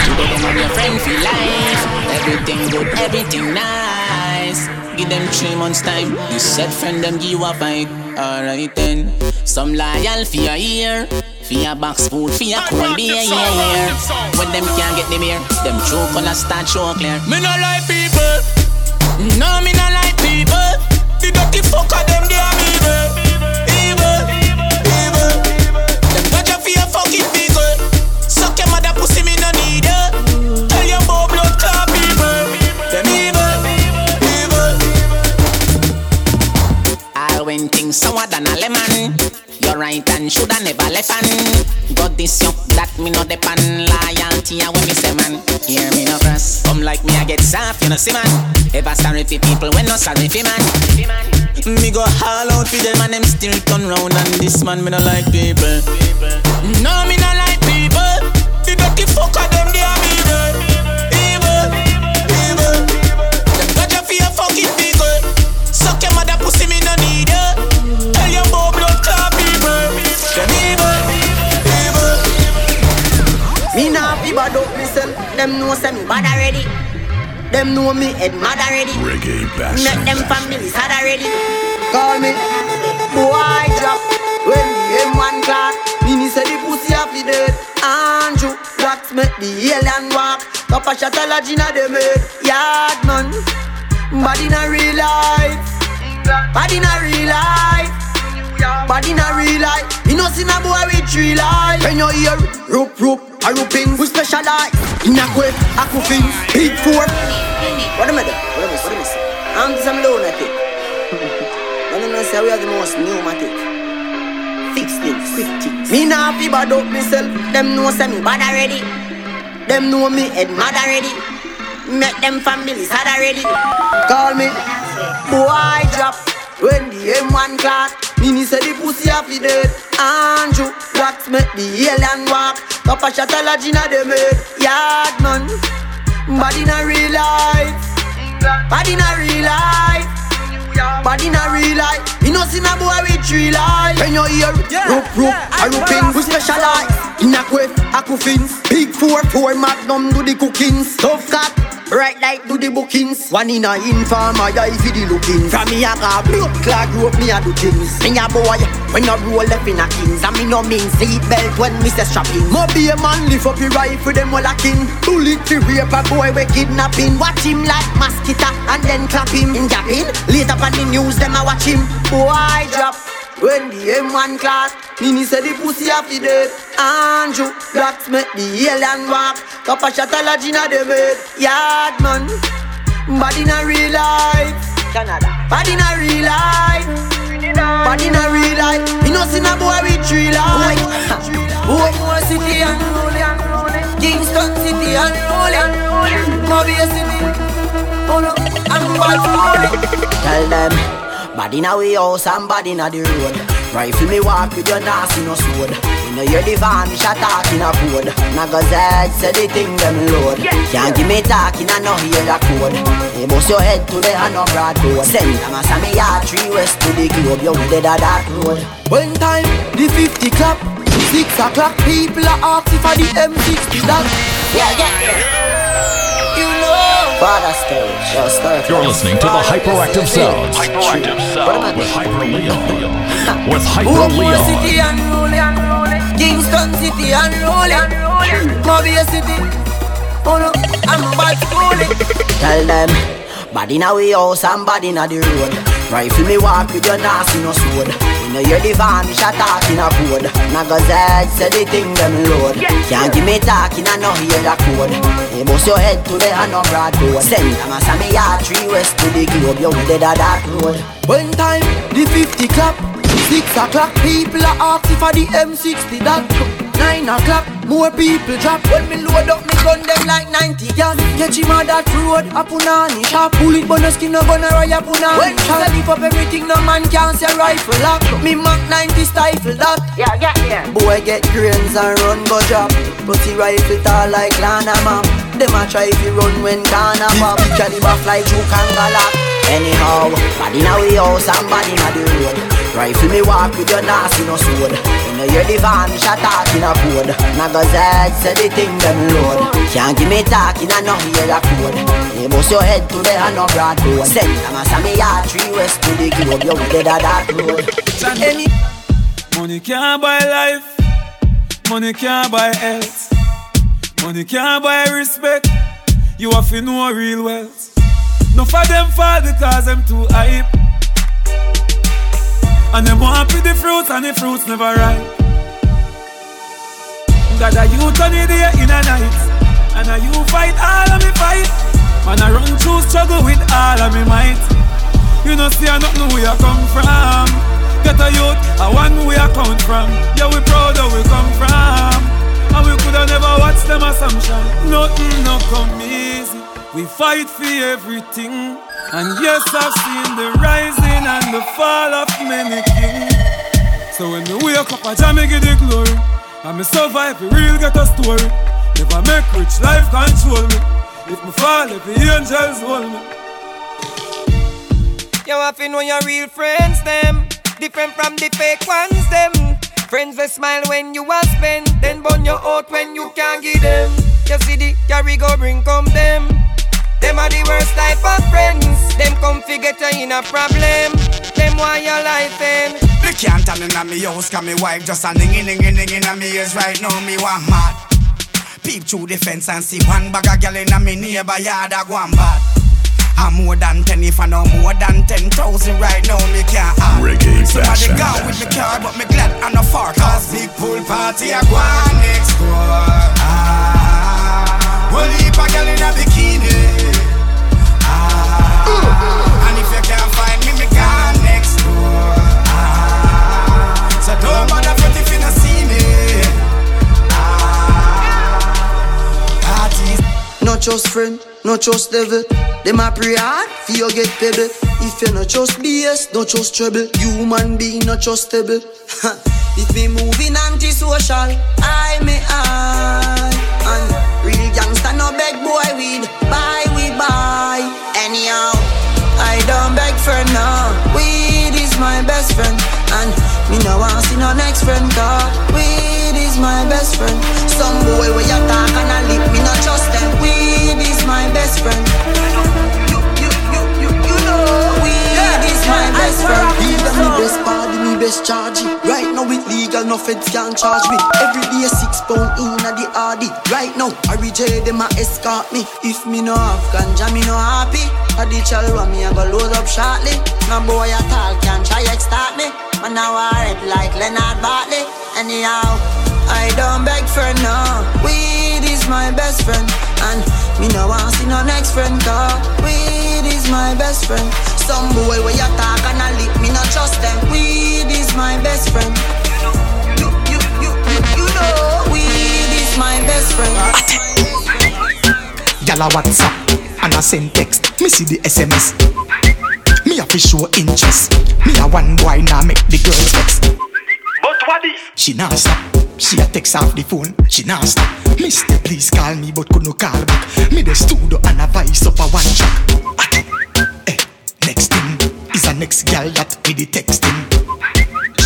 You go down on your friend for life. Everything good, everything nice. Give them three months time. You said friend them give you a fight. Alright then. Some loyal for your ear. For your box food, for your cold beer, yeah, yeah. When them can't get them here, them true color start show clear. Me no like people. No, me no like people. The dirty fucker them they are evil. Evil, evil. Them got you for fucking people. Suck your mother pussy, me no need ya. Tell your boy blood clot people. Them evil, evil. All when things sour than a lemon. Your right hand shoulda never left hand. Got this yo, that me no depend. Loyalty a when me say man. Hear me no cross. Come like me I get soft, you know see man. Ever sorry for people when no sorry for man. Me go all out for them and them still turn round and this man me no like people. No, me no like people. The dirty fucker them they are evil. Evil, evil. Them got you for your fucking people. Suck your mother pussy, me no need ya. Them know say me bad already. Them know me head mad already. Reggae Make them families sad already. Call me boy drop when the M1 clock. Mini say the pussy off the dead. Andrew Wax make the alien walk. Cup a shot a lodge inna them head. Yard man, bad in a real life. Bad in a real life. In a real life. You know see a boy with three life. When you hear rope rope. A rooping, we specialize in a quick, a coffin, big four. What am I doing? What am I saying? I'm some lunatic. I don't know say we are the most pneumatic. Fix things, quick things. Me nah fi bad up myself. Them know say me bad already. Them know me head mad already. Make them families sad already. Call me boy drop when the M1 clock. Mini say the pussy off the dead. Andrew Wax make the alien walk. Cup a shot a lodge inna them head. Yard man, bad in a real life. Bad in a real life. Bad in a real life. You know see a boy with three life. When you hear rope rope, a rooping, we specialize in a quiff, a coffins. Big four four magnum do the cookings. Tough cat. Right like do the bookings. One in a inform I eye for the looking. From me a car blood clog rope me a do things. Me a boy when I roll up in a kings. And me no mean seat belt when me say strapping. Mo be a man lift up your rifle them all a king. Bullet to rape a boy we kidnapping. Watch him like mosquito and then clap him. In japping Later on the news them a watch him. Boy drop. When the M1 class, Mini said the pussy off the dead. Andrew Blacks make the alien walk. Cup a shot a lodge inna the bed. Yard man, bad in a real life. Canada, bad in real life. Bad in a real life. You know see a boy with three life. Boy, more city and. Kingston city and rolling. Mobile city. Oh no, I'm bad rolling. Tell them. Bad inna we house and bad inna the road Rifle me walk with your nasty no sword. You know you're the vanish a talk in a code Naga Z say the thing them load. Can't give me talking and no hear the code. They bust your head to the hand of broad road Send them a me yard three west to the globe. You're with the dark road. One time the 50 clap. Six o'clock people are asking for the M60 that Yeah yeah You You're listening to the Hyperactive Sounds. Hyperactive Sound with Hyper Leon. With Hyper Leon. City and rolling, Kingston City and rolling, Mobile City. Oh no, I'm bad schooling. Tell them, bad inna we house and bad inna the road. Rifle me walk with your nasty no sword. You know you're the vanish a talk in a code. Naga Z say the thing them load. Can't give me talking and no hear the code. They bust your head to the hand of broad road. Send them a me yard three west to the globe. You with the dark road. One time the 50 clap. Six o'clock, people are asking for the M60 that Nine o'clock, more people drop. When me load up, me gun them like 90 gas. Catch him on that road, a punani Sharp bullet, but no skin, no gun, or a punani When I lift up everything, no man can say rifle lock. Me Mac 90 stifle that. Yeah, yeah, yeah. Boy get grains and run go drop. Pussy rifle tall like Lana Mom Them a try if to run when Ghana pop Caliber fly through Kangala Anyhow, body now we house and body now the road Rifle me walk with your nasty no sword. You know you're the van, shot talk in a code Naga Z say the thing them load. Can't give me talking and no hear a code. You bust your head to today and no broad road. Send them a me yard three west to the globe. You dead a that road. Any Money can't buy life. Money can't buy health. Money can't buy respect. You have to know real wealth. No for them fall because them too hype. And them want the fruits and the fruits never ripe. Got a youth on the day in a night. And a you fight all of me fight. Man I run through struggle with all of me might. You know see I don't know where you come from. Get a youth, I want where you come from. Yeah we proud of where we come from. And we coulda never watched them assumption. Nothing no come easy. We fight for everything. And yes, I've seen the rising and the fall of many kings. So when me wake up, I jam me give the glory. And me survive, we real get a story. Never make rich life control me. If me fall, if the angels hold me. You have to know your real friends, them. Different from the fake ones, them. Friends will smile when you are spend, then burn your out when you can't give them. You see the carry go bring come them. Them are the worst type of friends. Them come figure you in a problem. Them want your life end. Me can't tell in me house, cause me wife just a dinging, dinging, dinging in me ears right now. Me want mad. Peep through the fence and see one bag of girl in a me neighbor yard a go bad. I'm more than ten if I know more than ten thousand right now. Me can't add. Reggae Somebody fashion. gone with me car, but me glad I'm not far. Cause big pool party I go on next door. Ah, well, heap a girl in a bikini. Not just friend, not trust devil. Them a pray hard for you get pebble. If you not trust BS, not just trouble. Human being not just stable. if me moving antisocial, I may I. And real gangster no beg boy weed. Buy we buy. Anyhow, I don't beg for now. Weed is my best friend. And me no want see no next friend car. Weed is my best friend. Some boy where you talk and I lip, my best friend. Best party, me best charge it. Right now it legal, no feds can charge me. Every day six pound in a the RD. Right now, I reject them a escort me. If me no have ganja, me no happy. I the chalwa me I go load up shortly. No boy at all can try extort me. Man now I red like Leonard Bartley. Anyhow, I don't beg for no. Weed is my best friend, and me no want see no next friend. Cause weed is my best friend. Some boy where you talk and I lip, me no trust them. Weed is my best friend. You, you, you, you, know, weed is my best friend. Gyal a WhatsApp and I send text. Me see the SMS. Me a fi show interest. Me a one boy now make the girls vex. But what is? She nah stop. She a text off the phone. She nah stop. Mister, please call me, but could no call back. Me the studio and a voice up a one track. Eh, next thing is a next girl that with the texting.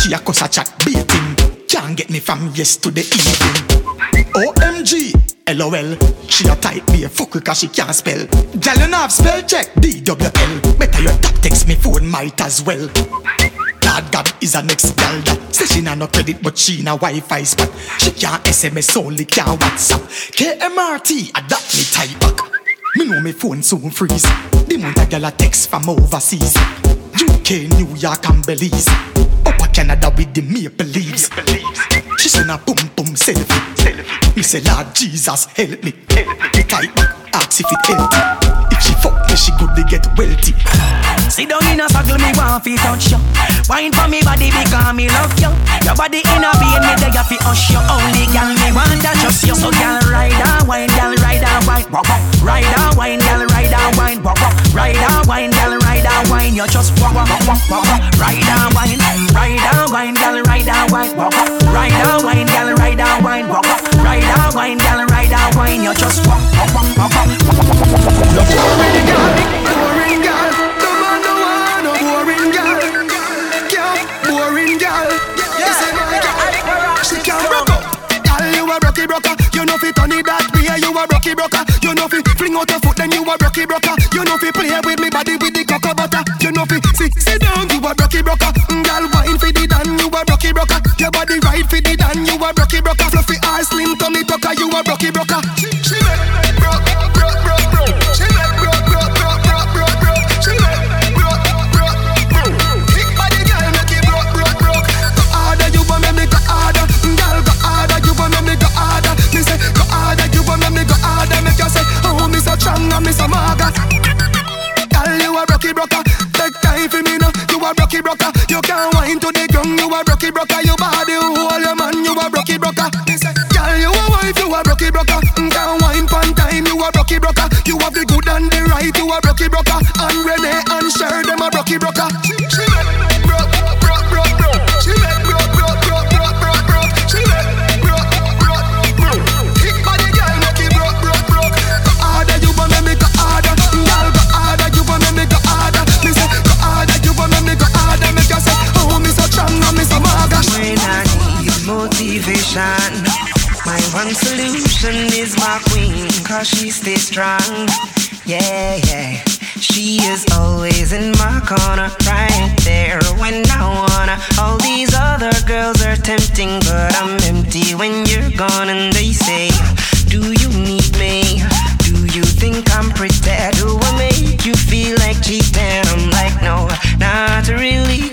She a cuss a chat baiting. Can't get me from yes to the evening. OMG, LOL. She a type be a fuck cause she can't spell. Girl, you know have spell check. DWL. Better your tap text me phone might as well. Is a next gal that say she nah no credit but she na Wi-Fi spot. She can't SMS only can't WhatsApp. KMRT adapt me type back. Me know me phone soon freeze. The month a gal a text from overseas. UK, New York and Belize. Upper Canada with the maple leaves. She send a boom boom selfie. selfie. Me say Lord Jesus help me. Help me. Me type back. ask if it healthy. If she fuck me, she good, they get wealthy. Sit down in a circle, me want fi touch you. Wine for me body because me love you. Your body in a vein, me there fi hush you. Only gal me want to trust you. So gal ride gal ride and wine, wop. Ride and wine, gal ride and wine, wop. Ride and wine, gal. You just. Ride and wine, ride gal ride and wine. Ride and wine, gal ride and wine. Ride and wine, gal ride and wine. You just. Boring girl, boring girl, no man want no boring girl. Girl, boring girl. Girl, she can broke up. Girl, you a brocky broker. You know fi turn it a brocky broker. You know fi fling out your foot, then you a brocky broker. You know fi play with me body with the cocoa butter. You know fi sit sit down. You a brocky broker. Mm, Girl, wine fi the dan. You a brocky broker. Your body right fi the dan. You a brocky broker. Fluffy or slim tummy tucker. You a brocky broker. Brocky broker. You can't wine to the ground. You a brocky broker. You body your man. You a brocky broker. Girl, you a wife. You a brocky broker. Mm, can't wine pan time. You a brocky broker. You have the good and the right. You a brocky broker. And Renee and Cher them a brocky broker. She stays strong. Yeah, yeah. She is always in my corner, right there when I wanna. All these other girls are tempting, but I'm empty when you're gone. And they say, Do you need me? Do you think I'm pretty? Do I make you feel like cheating? I'm like, No, not really,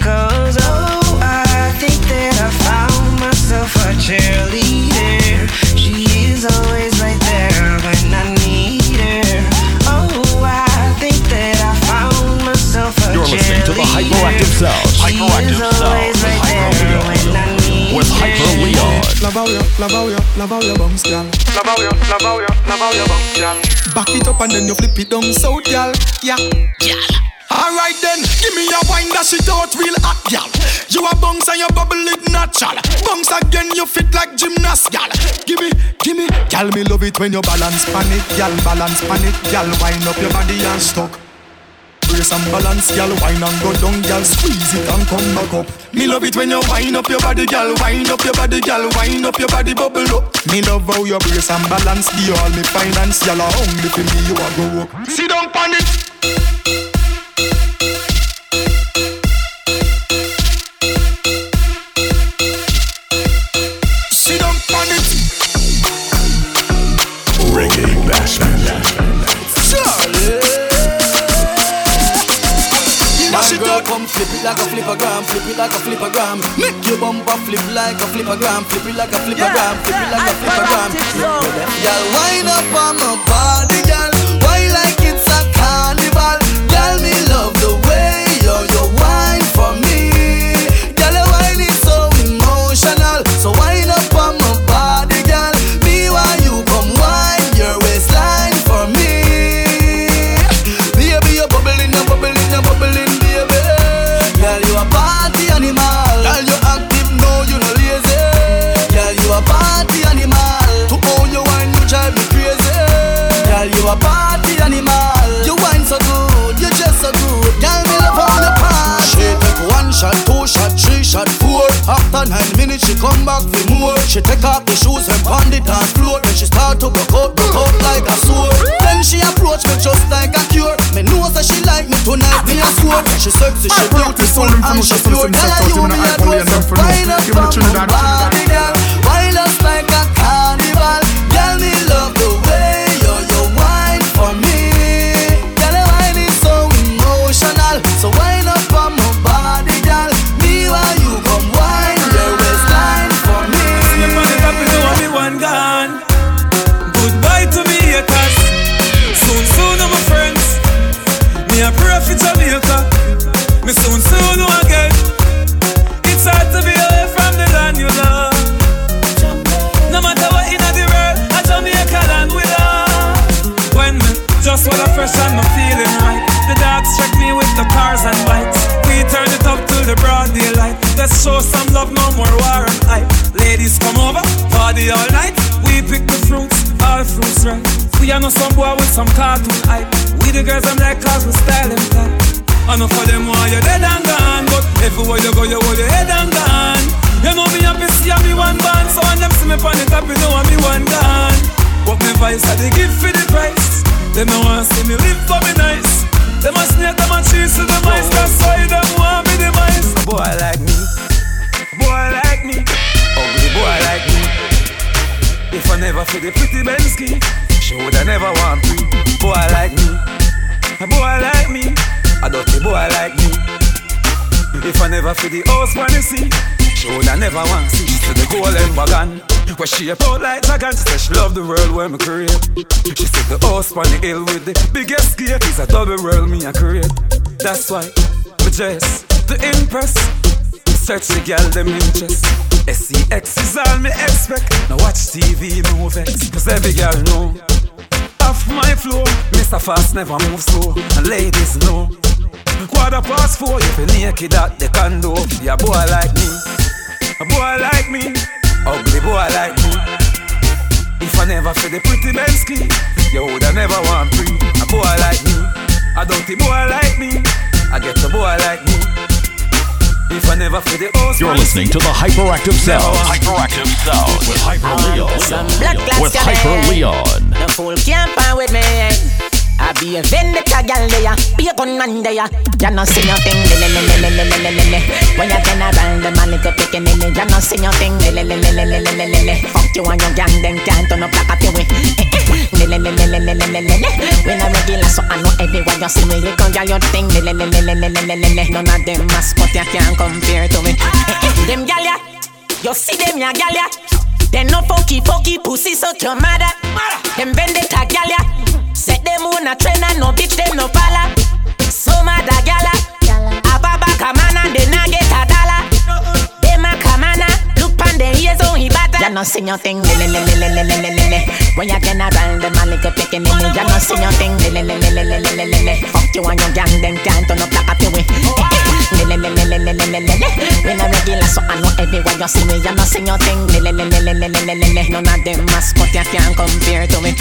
love how you bounce, girl. Love how you, love how you, love how you bounce, girl. Back it up and then you flip it down south, girl. Yeah, girl. Alright then, give me a wine that shit out real hot, gal. You a bounce and you bubble it natural. Bounce again, you fit like gymnast, gal. Give me, give me, gal. Me love it when you balance pan it, gal. Balance pan it, gal. Wind up your body and stuck. Brace and balance, gal. Wine and go down, gal. Squeeze it and come back up. Me love it when you wind up your body, gal. Wind up your body, gal. Wind up your body, bubble up. Me love how you brace and balance. You all me finance, gal. Only for me you a go up. Sit down pan flip it like a flipper gram, flip it like a flipper gram. Make your bumper flip like a flipper gram, flip it like a flipper gram, flip it like a flippergram. Girl, wind up on my body, girl. After nine minutes, she come back for more. She take off the shoes and pound it on floor. Then she start to broke out, broke out like a sword. Then she approach me just like a cure. Me know that she like me tonight, me a sword. She sexy, she beautiful, and she pure. Girl, you me a do so fine up on my body, girl. Wind us like love, no more war and hype. Ladies come over, party all night. We pick the fruits, all fruits right. We are no some boy with some cartoon hype. We the girls I'm like cause we style them tight. I know for them why you're dead and gone, but everywhere you go you hold your head and gone. You know me happy see me one band, so when them see me on the top, you know I'm me one gone. But me vice I they give for the price. Them no want see me live for me nice. Them a snake, them a cheese to the mice. That's why them want me the mice. Boy like me, boy like me, ugly boy like me. If I never feel the pretty Bensky, she woulda never want me. Boy like me, a boy like me, a dirty boy like me. If I never feel the house you see, she woulda never want see. See the golden wagon. Where she a out like dragon, she said she love the world where me create. She said the house on the hill with the biggest gate is a double world me a create. That's why me dress the impress. Search the girl them interest. SEX is all me expect. Now watch TV no vex, cause every girl know. Off my floor, Mr. Fast never move slow, and ladies know. Quarter past four, if you naked at the condo, yeah boy like me, a boy like me. Ugly boy like me. If I never feel the pretty Bensky, you woulda never want free. A boy like me, a dirty boy like me. I get a boy like me. You're listening to the Hyperactive Sound. Hyperactive Sound with Hyper Some Leon. black With Hyper? Leon. The full camp on with me. I be a vendetta gal there, be a gun man there. You no see nothing, le le le le le le le le le. When you turn around, the man little picking in it. You no see nothing, le le le le le le le le le le. Fuck you and your gang, them can't turn up like a tiwi. Le le le le le le le le le le. We no regular, so I know everywhere you see me. You come girl, your thing, le le le le le le le le le le. None of them mascot you can't compare to me. Them gal ya, you see them ya gal ya. They no funky funky pussy so your mother. Them vendetta gal ya. Set them on a trend and no bitch them no follow. Some other gala, a baba come on and then I get a dollar. Them a come on look pon the ears on he batter. You no see your thing, lele lele lele lele lele. When you can run them a little picking in You no see your thing, lele lele lele lele lele. Fuck you and your gang, them can't turn up like a pewee. Lele lele lele lele lele. When I regular so I know everywhere you see me. You no see your thing, lele lele lele lele lele. None of them mascot you can't compare to me.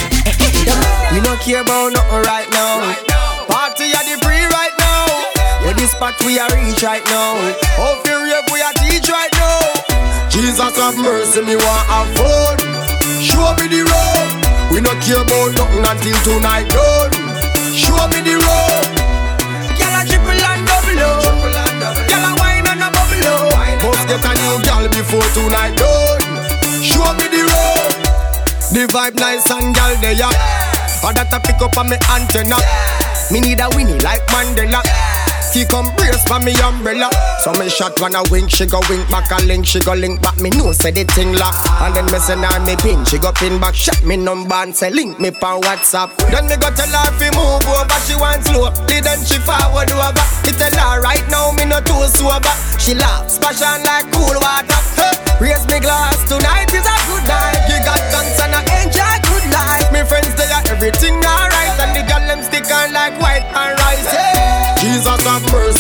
We no care about nothing right now. Party at the pre right now. Yeah, this spot we are reach right now. Feel rave we are teach right now. Jesus have mercy, me want have fun. Show me the road. We no care about nothing until tonight done. Show me the road. Gyal a triple and double up. Gyal a wine and a bubble up. Must get a new gyal before tonight done. Show me the road. The vibe nice and gal there ya. For that I pick up on me antenna. Me need a winnie like Mandela. He come brace for me umbrella. So me shot when I wink, she go wink back a link, she go link back. Me know say the thing lock. And then me send her me pin, she go pin back. Shot me number and say link me for WhatsApp. Then me go tell her fi move over, she want slow. Then she forward over. Me tell her right now me no too sober. She laugh, splash on like cool water. Hey, raise me glass tonight is a good night. You got thanks and I enjoy good life. Me friends they are everything alright,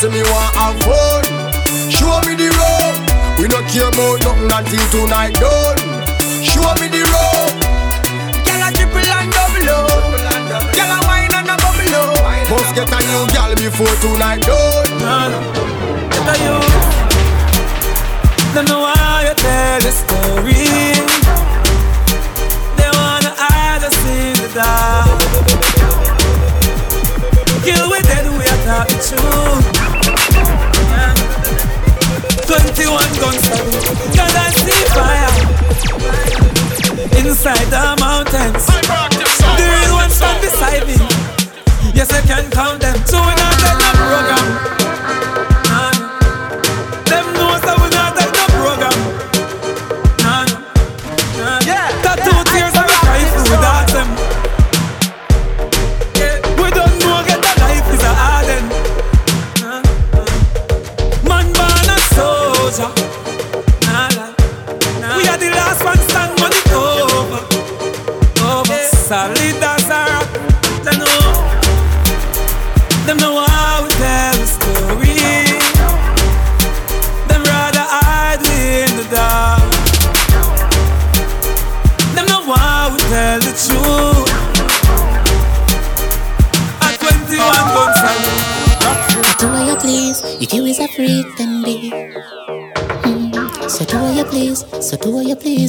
mercy, me want have fun. Show me the road. We no care about nothing until tonight done. Show me the road. Gyal a triple and double up. Gyal a wine and a bubble up. Must get a new gyal before tonight done. Get a you. Don't know why you tell the story. They wanna hide us in the dark. Kill we are talking true. Yeah. 21 guns. Cause I see fire? Inside the mountains. The real ones stand beside me. Yes, I can count them. So we take no program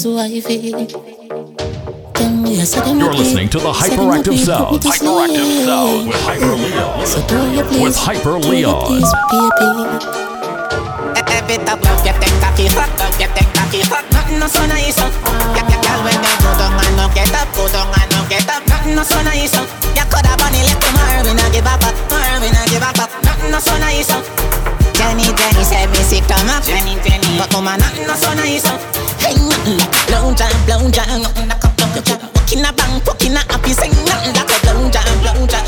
You're listening to the Hyperactive Sound. Hyperactive Sound with Hyper Leon. So do you please, With Hyper do what you Leon. please, baby. Every top love get take cocky fuck, love get take cocky fuck. Nothing no so nice. Yeah, yeah, girl, when they go down and no get up, go down and no get up. Nothing no so nice. You coulda bunny left tomorrow, we not give up, up. Tomorrow we not give up, up. Nothing no so nice, Jenny said me sick come up. Jenny, Jenny, but woman, nothing no so nice. Hey, nothing blow jam, blow jam, nothing like a blow jam. Walk in a bank, walk in a happy, sing nothing like a blow jam, blow jam.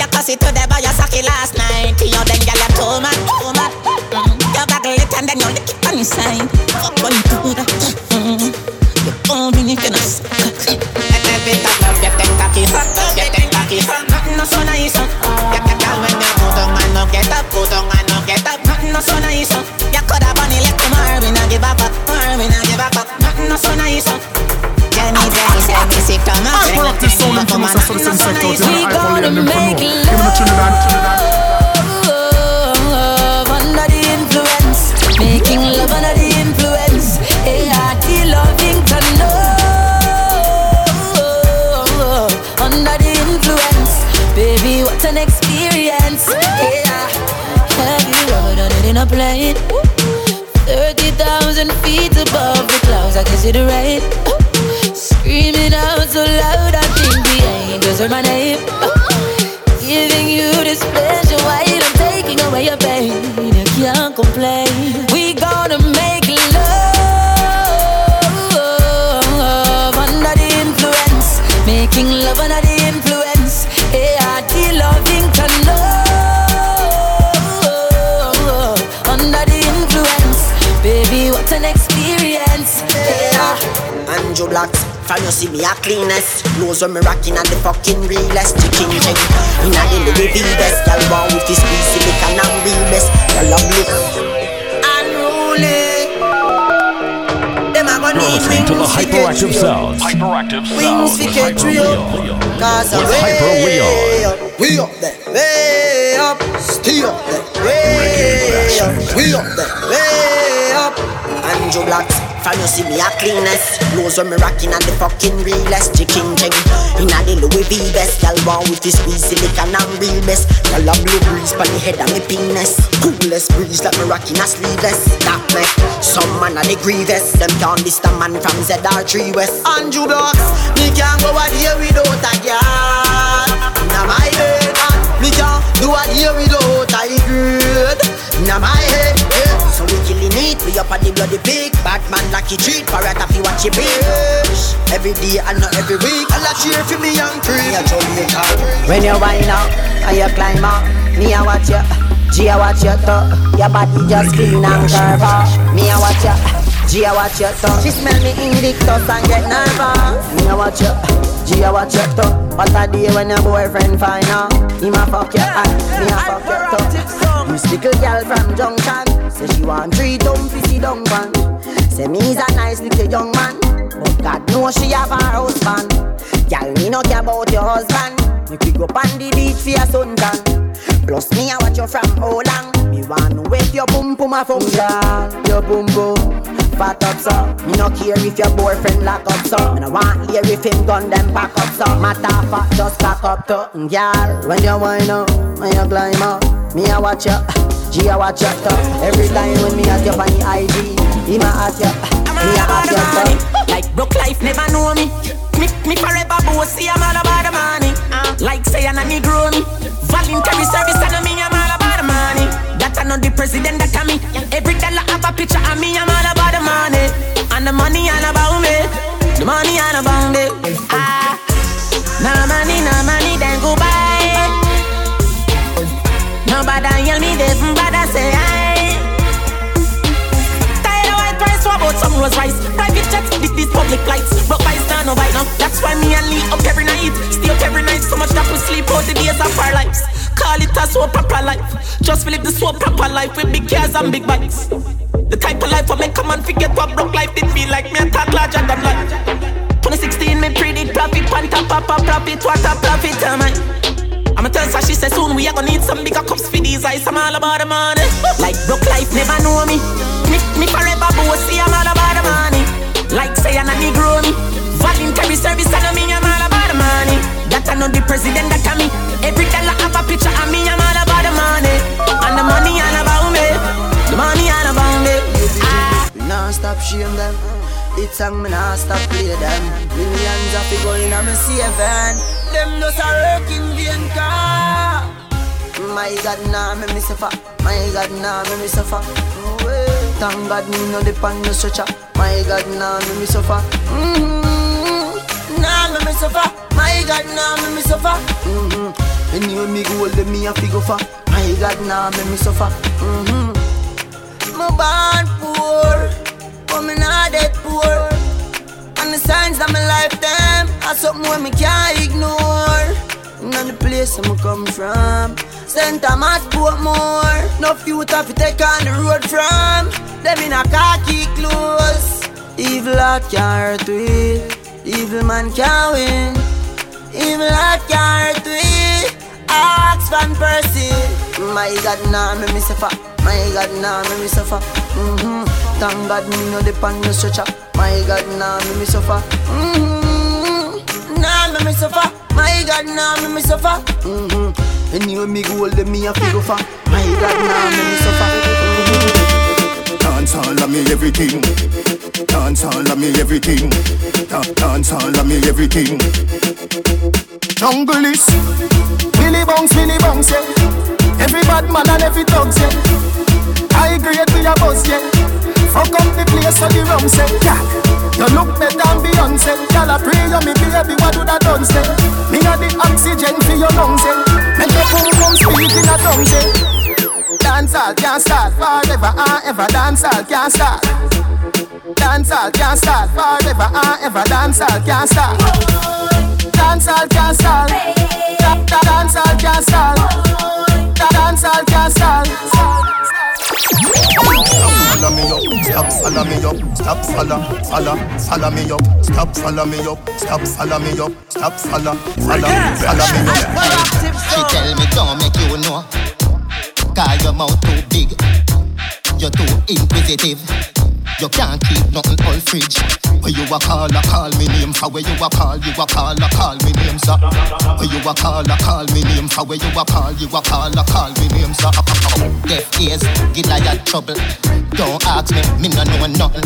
You pass it to the boy, you suck it last night. You then too mad, too mad. Mm. You bagel it and then you lick it on the side. Fuck when you do that. You bone me, you can suck it. Every time love get them cocky, get them cocky. Nothing no so nice, come up. I rock this sound and promote the same sector. You know, I probably and for know. Give me the Trinidad. love under the influence. Making love under the influence. ART loving to know. Under the influence. Baby, what an experience. Yeah. Have you ever done it in a plane? 30,000 feet above the clouds, I can see the rain. Heard my name. Giving you this pleasure while I'm taking away your pain. You can't complain. From you see me a cleanest? Clothes when me rocking and the fucking realest Chicken check, in a the Louis V best Y'all want with this piece, silicon and realest Y'all love look unruly. Them a gonna You're need listening to the wings fi Hyperactive get Sound. Hyperactive Wings Sound fi with get Hyper trio. Cause I'm way up, we up there, way up, stay up there, way up, we up there, way up. Andrew Blacks, from you see me a cleanest. Clothes when me rocking and the fucking realest Chicken check, in a the Louis V best Y'all want with this squeeze silicon and real best Y'all a blue breeze pon the head of me penis. Coolest breeze like me rocking a sleeveless. That make some man a the grievous. Them can't the man from ZR3 West. Andrew Blacks, me can't go a day without a girl Inna my head, Me can't do a day without a girl Inna my head, yeah. So we killing it, up at the bloody pig Bad man lucky treat, parrot if you watch your bitch Every day and not every week I like cheer for me young tree Me a Jamaica When you wind up and you climb up, me a watch you. G a watch you too. Your body just clean and curve up. Me a watch you. G a watch you too. She smell me invictus and get nervous. Me a watch you. G a watch you too. What a day when your boyfriend find out. Him a fuck you and me a fuck you too. You stickle girl from Junction. Say she want three dumb pissy dung pan. Say me's a nice little young man. But God knows she have her husband. Girl, me no care about your husband. Make we go on the beach for your suntan. Plus me I watch you from how long. Me want know if your boom boom a function. Your boom boom fat up so. Me no care if your boyfriend lock up so. Me no want hear if him gun them pack up so. Matter fat just cock up to. Girl, when you wind up, you climb up, me I watch you. G I watch you too. Every time when me at you on the IG, he ma at you. Me a at you too. Like broke life never know me. Me, me forever bossy, I'm all about the money. Uh, like say I'm a negro me. Voluntary service and me, I'm all about the money. That I know the president that I me. Every dollar have a picture of me, I'm all about the money. And the money all about me. The money all about me. Ah, no money, no money, Yell me, they from bad I say I. Tired of white rice, what about some rose rice? Private jets, this these public flights. Broke by star, no bite now. That's why me and Lee up every night. Stay up every night, so much that we sleep out the days of our lives. Call it a so proper life. Just live the so proper life with big cars and big bikes. The type of life I make a man forget what broke life did feel like. Me a talk larger than life. 2016, me predict profit, pan top, pop, profit, what a profit am I? I'ma tell her she say soon we are gonna need some bigger cups for these eyes. I'm all about the money. Like broke life never know me. Me, me forever bossy. I'm all about the money. Like say I'm a Negro me. Voluntary service I mean I'm all about the money. That I know the president that I me. Every i have a picture of me. I'm all about the money. And the money all about me. The money all about me. Ah. Non-stop shame them. It song me nah stop play them. Millions of people in a me saving. Them just a working vain car. My God, nah me me suffer. My God, nah me me suffer. Thank God me no depend no stretcher. My God, nah me me suffer. Mm-hmm. Nah me me suffer. My God, nah me me suffer. Mm-hmm. Anyway me go hold me a figure for. My God, nah me me suffer. Mm-hmm. Me born poor, but me not dead poor. And the signs of my lifetime are something where me can't ignore. And the place I'm come from, St. Thomas Portmore. No youth have to take on the road from. Them in a khaki clothes. Evil heart can't hurt we. Evil man can't win. Evil heart can't hurt we. Ask Van Persie. My God, nah, me me suffer. My God, nah, me me suffer. Mm-hmm. Thank God me no depend no stretcher. My God, nah, me me suffer. Mm-hmm. Nah, me me suffer. My God, nah, me me suffer. Mm-hmm. Anyway, me go hold me a figure for. My God, nah, me me suffer. Mm-hmm. Dance all of me everything. Dance all of me everything. Da- Dance all of me everything. Jungle is Billy Bounce, Billy Bounce, yeah. Every bad man and every dog, yeah. I grade with a buzz, yeah. Fuck up the place so the rum say, yeah. You look better than Beyonce. Girl, I pray you me baby, what do that done say? Me a the oxygen for your lungs, yeah. Make your boom boom speak in a tongue, say. Dance all can't start forever and ever. Dance all can't start. Dance all can't start forever and ever. Dance all can't start. Dance all can't start. Da- da- Dance all can't start. Da- Dance all can't start. Follow me up, stop follow me up, stop follow, follow, follow me up, stop follow me up, stop follow me up, stop follow, follow, follow me up. She tell me don't make you know Cause your mouth too big. You're too inquisitive. You can't keep nothing all fridge. Where you a call a call me name. For where you a call you a call a call me name sir. Where you a call a call me name. For where you a call you a call a call me name sir. Deaf ears give like trouble. Don't ask me me no know nothing.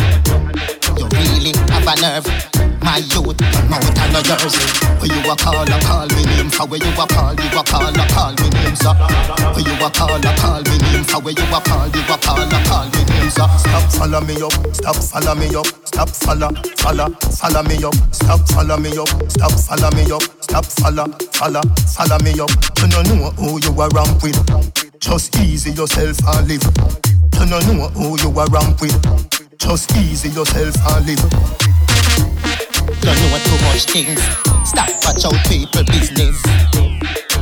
You really have a nerve my youth, mouth and no yours. Where you a call a call me name for where you a call, you a call a call me name, sir. Where you a call a call me name for where you a call, you a call a call me name, sir. Stop follow me up, stop follow me up, stop follow, follow, follow me up, stop follow me up, stop follow me up, stop follow, follow, follow me up. You no know who you a ramp with, just easy yourself and live. You no know who you a ramp with, just easy yourself and live. You know too much things. Stop watch out people business.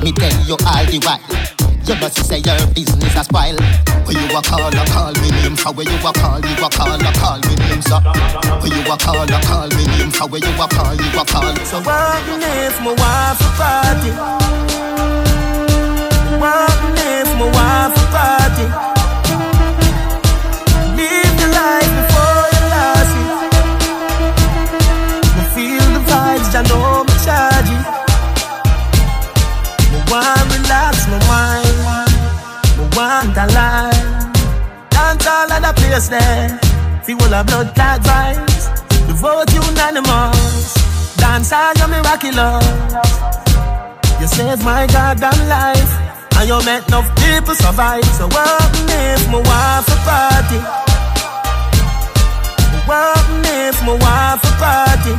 Me tell you all the while. You must say your business a spoil. Where you a call a call me name for where you a call you a call a call me name so. Where you a call a call me name for where you a call you a call. So what if my wife party? What if my wife party? Want relax my mind. Me want a life. Dance all of the place there. Feel all the blood clot vibes. The vote unanimous. Dance all your miraculous. You save my goddamn life. And you make enough people survive. So what if my wife a party? What if my wife a party?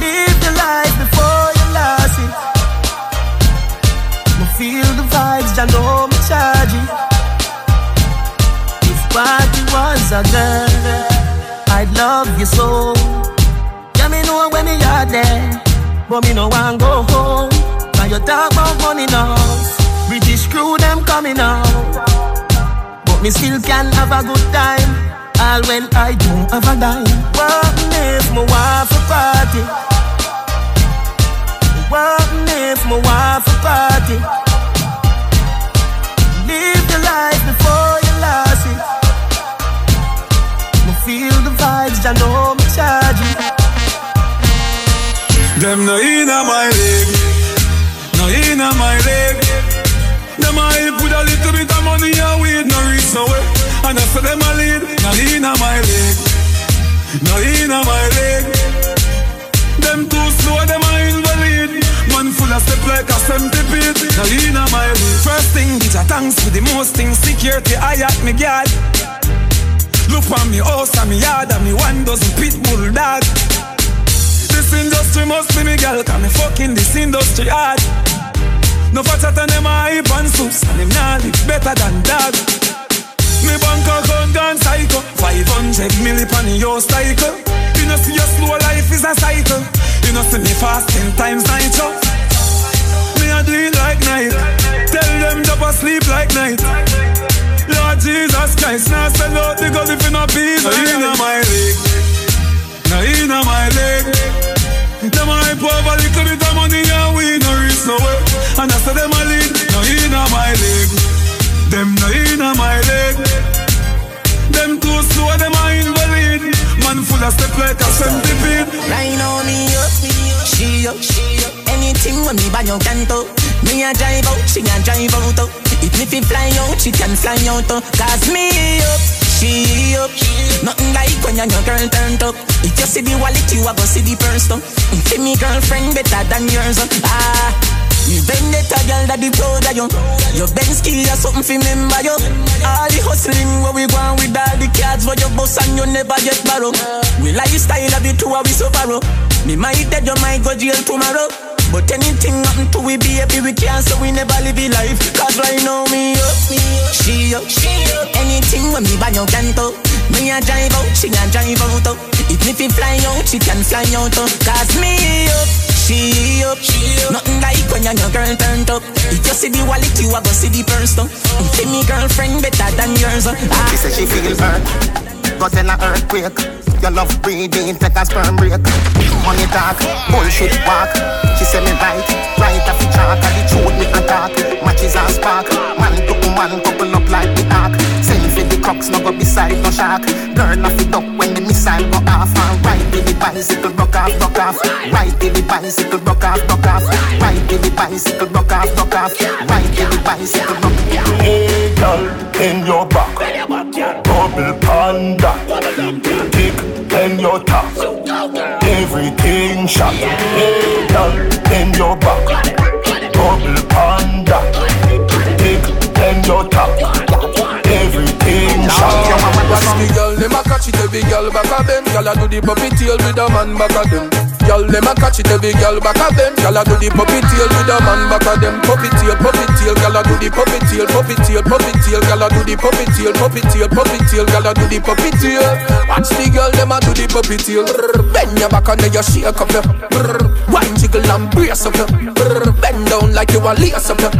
Live the life before feel the vibes, I know me charge it. If party was a girl, I'd love you so. Yeah, me know when me are there, but me no want go home. Now you talk about money now, British crew them coming out, but me still can have a good time. All when I don't have a dime. What if my wife a party? What if me want for party. Life before you lost it. Me feel the vibes, I know me charge it. Them no inna my leg, no inna my leg. Them I put a little bit of money and weed no reach nowhere. And I say them a lead, no inna my leg, no inna my leg. Them too slow, them a invalid. Man full of step like a centipede. No inna my leg. First thing, get a thanks for the most things. Security, I at me guard. Look on me house and me yard and me one dozen pit bull dog. This industry must be me girl, cause me fucking this industry hard. No fatter than them a hype and soups, and them nah live better than that. Me bank account gone psycho, 500 milli the your cycle. Know see your slow life is a cycle. You know see me fast ten times nitro. Me a do it like night. Tell them drop asleep like night. Lord Jesus Christ, now sell out the gun if you not peace. No inna my leg, no inna my leg. Them hype over little bit of money and we no reach nowhere. And I say them a lead, no inna my leg. Them no inna my leg. Them too slow, them a invalid. Man full of step like a centipede. Right now me up, she up, she up. Anything when me buy your can do. Me a drive out, she a drive out. oh. If me fi fly out, she can fly out. oh. Cause me up, she up. Nothing like when your girl turned up. If you see the wallet, you a go see the purse. though. Give me girlfriend better than yours. oh. Ah. Girl that the proud of you Your Benz key or something fi remember you All the hustling where we go on with all the cards For your boss and you never get borrow. We lifestyle of the two we so borrow Me might dead you might go jail tomorrow. But anything happen to we baby we can't so we never live a life. Cause right now me up, she up, she up. Anything when me buy you can to Me a drive out, she a drive out oh. If me fi fly out, she can fly out oh. Cause me up, she up, Nothing like when your girl turned up If you see the wallet, you a go see the purse though Say me girlfriend better than yours oh. ah. She said she feel hurt, but in a earthquake. Your love breathing, take a sperm break. Money talk, bullshit walk. She say me right, right off the chalk. And the truth me attack. Matches and spark. Man to man couple up like the ark. For no go beside no shark. Burn off the duck when the missile go off. And right to the bicycle, broke off, broke off. Right to the bicycle, broke off, broke off. Right to the bicycle, broke off, broke off. Right to the bicycle, broke off. Hey, girl, in your back. Double panda. Tick, in your top. Everything shot. Hey, girl, in your back. Double panda. Watch the girl, them a catch it every girl back of them. Girl a do the puppy tail with a man back of them. Girl, them a catch it every girl back of them. Girl a do the puppy tail with a man back of them. Puppy tail, puppy tail, girl a do the puppy tail, puppy tail, puppy tail, girl a do the puppy tail, puppy tail, puppy tail, girl a do the puppy tail. Watch the girl, them a do the puppy tail. Bend your back and then you shake up your. Wine jiggle and brace up your. Bend down like you a lace up your.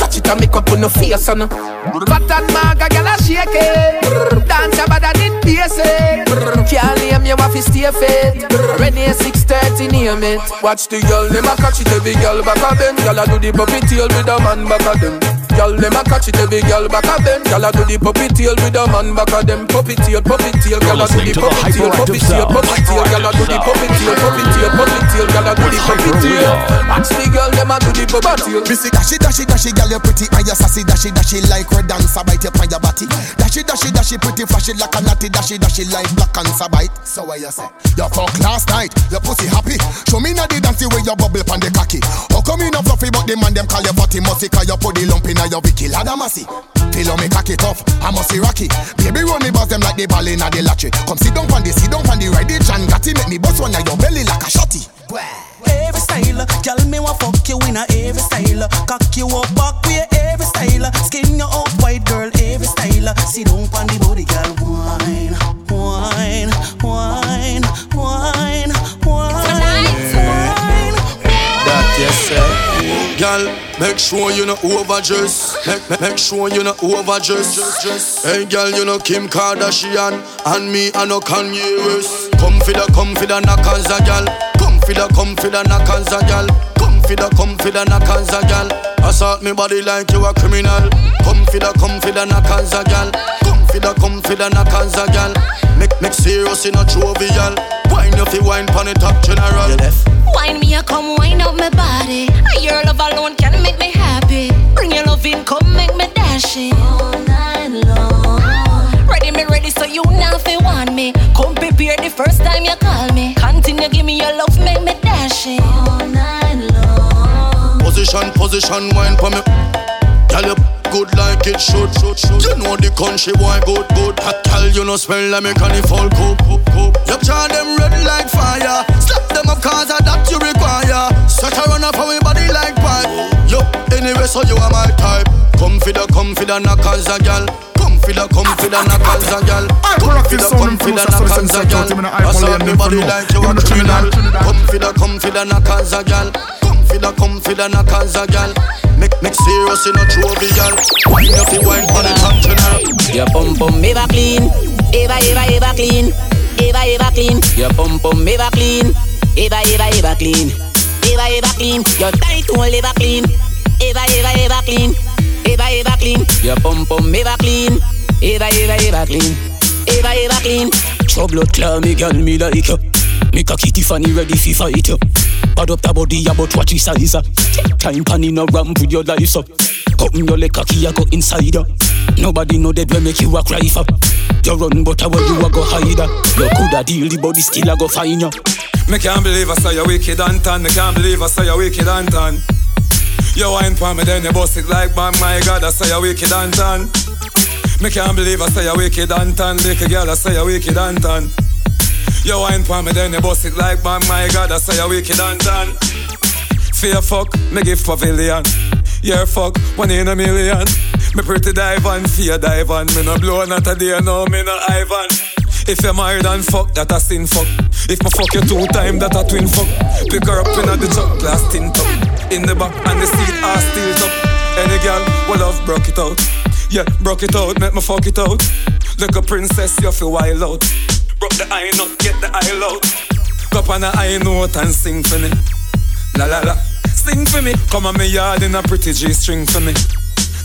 Catch it and make up on your face and. Fat and maga, girl a shake it. Dance about that it basic. Brrr, Can't name you have to stay fit. Ready 630 name it. Watch the girl, them a catch it every girl back of them. Girl a do the puppy tail with a man back of them. Girl, them a catch it every girl back of them. Girl a do the puppy tail with a man back of them. Puppy tail, puppy tail, girl a do the listening to the puppy tail, puppy tail, puppy tail, girl a do the puppy tail, puppy tail, puppy tail, girl a do the puppy tail. Watch the girl, them a do the puppy tail. Missy dashy dashy dashy girl you pretty and you sassy dashy dashy like red dancer bite up on your body Dashy dashy dashy pretty flashy like a natty dashy dashy like black and sabite So what you say? You fuck last night, your pussy happy Show me now the dancing way you bubble pon the cocky How come you not fluffy but the man them call you fatty musty Cause you put the lump in your Vicky Lada massy Feel how me cocky tough, I must see rocky Baby run me boss them like the ball in a the latchy Come sit down pon the, sit down pon the right the John Make me bust one of your belly like a shotty Every style, girl me want fuck you in a every style. Cock you up back way every style. Skin you up white girl every style. Sit down on the body, girl wine, wine, wine, wine, wine. That yes sir. Girl, make sure you not overdress. Make, make, make sure you not overdress. Hey girl, you know Kim Kardashian and me I know Kanye West. Come for the, come for the knockers, a girl. Come for the, come for the knockers a gal. Come for the, come for the knockers a gal. Assault me body like you a criminal. Come for the, come for the knockers a gal. Come for the, come for the knockers a gal. Make, make serious in a jovial. Wine you fi wine pon the top general. You deaf? Wine me, a come wine up my body. Your love alone can make me happy. Bring your love in, come make me dash it. All night long. Ah, ready me ready, so you now fi want me. Come prepare the first time you call me. Continue give me your love, make me dash it. All night long. Position, position, wine for me. Girl, you good like it should, should, should. You know the country boy good, good. Hot girl, you know smell like me can fall coop, coop, coop. You charge them red like fire. Slap them up cause that you require. Such a run up for me body like pipe. Yo, anyway, so you are my type. Come for the, come for the knockers a gal. Come for the, come for the knockers a gal. Come for the, come for the knockers a gal. Assault me body like you a criminal. Come for the, come for the knockers a gal. For the, come for the knockers a gal. Make, make serious in a jovial. Wine up the wine for the top channel. Your pum pum ever clean, ever ever ever clean, ever ever clean. Your pum pum ever clean, ever ever ever clean, ever ever clean. Your tight hole ever clean, ever ever ever clean, ever ever clean. Your pum pum ever clean, ever ever ever clean, ever ever clean. Trouble clear me girl me like you. A kitty funny ready fi fight you. Pad up the body about what you size. Time pan in a ramp with your life up. Cut your leg cocky, I go inside her. Nobody know that we make you a cry for. You run but where you a go hide her. You coulda deal the body still a go find you. Me can't believe I saw you wicked and tan. Me can't believe I saw you wicked and tan. You wine for me, then you bust it like bang. My God, I saw you wicked and tan. Me can't believe I saw you wicked and tan. Little girl, I saw you wicked and tan. You wine for me, then you bust it like bang. My God, I saw you wicked and tan. Fear fuck, me give pavilion. Yeah, fuck, one in a million. Me pretty dive on, fear dive on. Me no blow not a day, no, me no Ivan. If you're married and fuck, that a sin fuck. If me fuck you two time, that a twin fuck. Pick her up in a the truck, glass tint top. In the back and the seat are still up. Any girl will love broke it out. Yeah, broke it out, make me fuck it out. Like a princess, you feel wild out. Broke the eye nut, get the eye out. Go up on the eye note and sing for me. La la la, sing for me. Come on me yard in a pretty G string for me.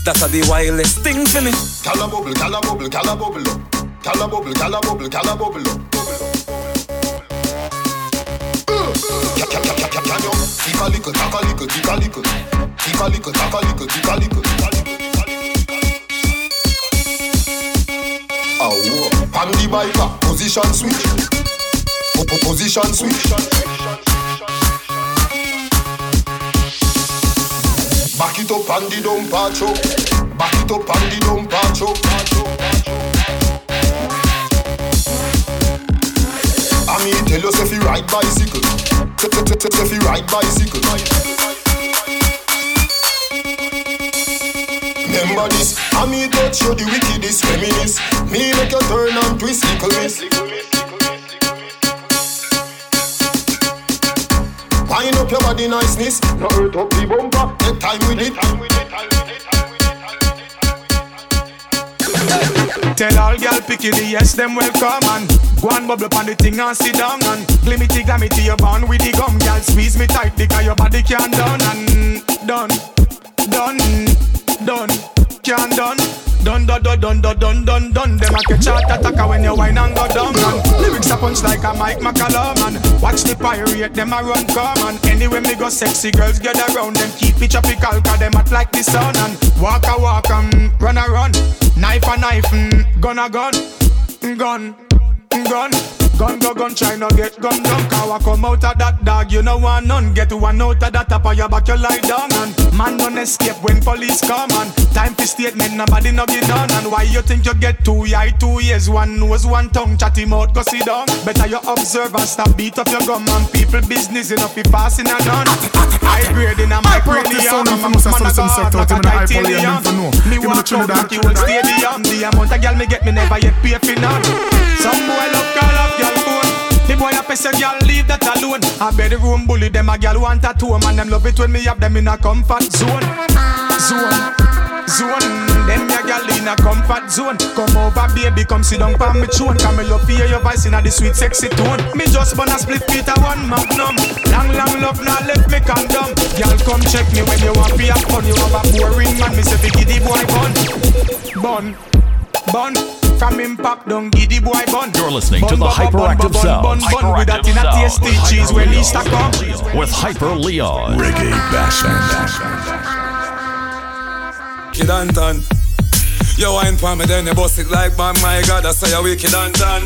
That's a the wildest thing for me. Cala bubble, cala bubble, cala bubble up. Cala bubble, cala bubble, cala bubble up. Can can can can can you a lick, tack a lick, tick a lick, tick a lick, tack a lick, tick a lick, Oh, on the bike, position switch, Po- po- position switch. Back it up on the dumper truck. Back it up on the dumper truck. I mean, tell if you ride bicycle. T- t- t- t- If you ride bicycle. Remember this, I me touch you the wickedest feminist. Me make you turn and twist little miss. Wind up your body niceness, no hurt up the bumper. Take time with it. Tell all gal picky the yes, them welcome and Go and bubble up on the thing and sit down and Glimity glamity you born with the gum Gal squeeze me tight because your body can't done and Done, done, done, can't done. Done, done, done, done, done, done, done, done Them a catch heart attacker when you whine and go down man. Lyrics a punch like a Mike McCallum man. Watch the pirate, them a run come and Anyway me go sexy girls get around them. Keep it tropical cause them hot like the sun And walk a walk and run a run. Knife a knife, mm, gun a gun, mm, gun, mm, gun. Gun go gun, try not get gun down I come out of that dog, you know want none. Get one out of that top of your back, you lie down And man don't escape when police come And time for statement, nobody no get done. And why you think you get two? Eye, two ears One nose, one tongue, chatty mouth, go sit down. Better you observe and stop beat up your gum And people business, enough be passing a done High grade in a my practice sound from us, some some sector, like to a me the high poly and titanium. them for know. Me Give me the walk out Trinidad. like you will stadium. The amount of gal me get me never yet pay for none. Some boy love call up gal phone The boy a pay say gal leave that alone I bedroom bully them a gal want a two Man them love it when me have them in a comfort zone Zone, zone Them ya girl in a comfort zone. Come over, baby, come sit down pa me throne. Come me love hear your voice in a the sweet sexy tone. Me just wanna split a one magnum. Long long love now left me condom. Girl, come check me when you want be a fun. You have a boring man, me say fi give the boy bun, bun, bun. From impact, don't give the boy bun. You're listening to the hyperactive sound. With that in a tasty cheese when Easter come. With Hyper Leon. Reggae Wicked and done. You wine for me, then you bust it like man. My God, I say you wicked and done.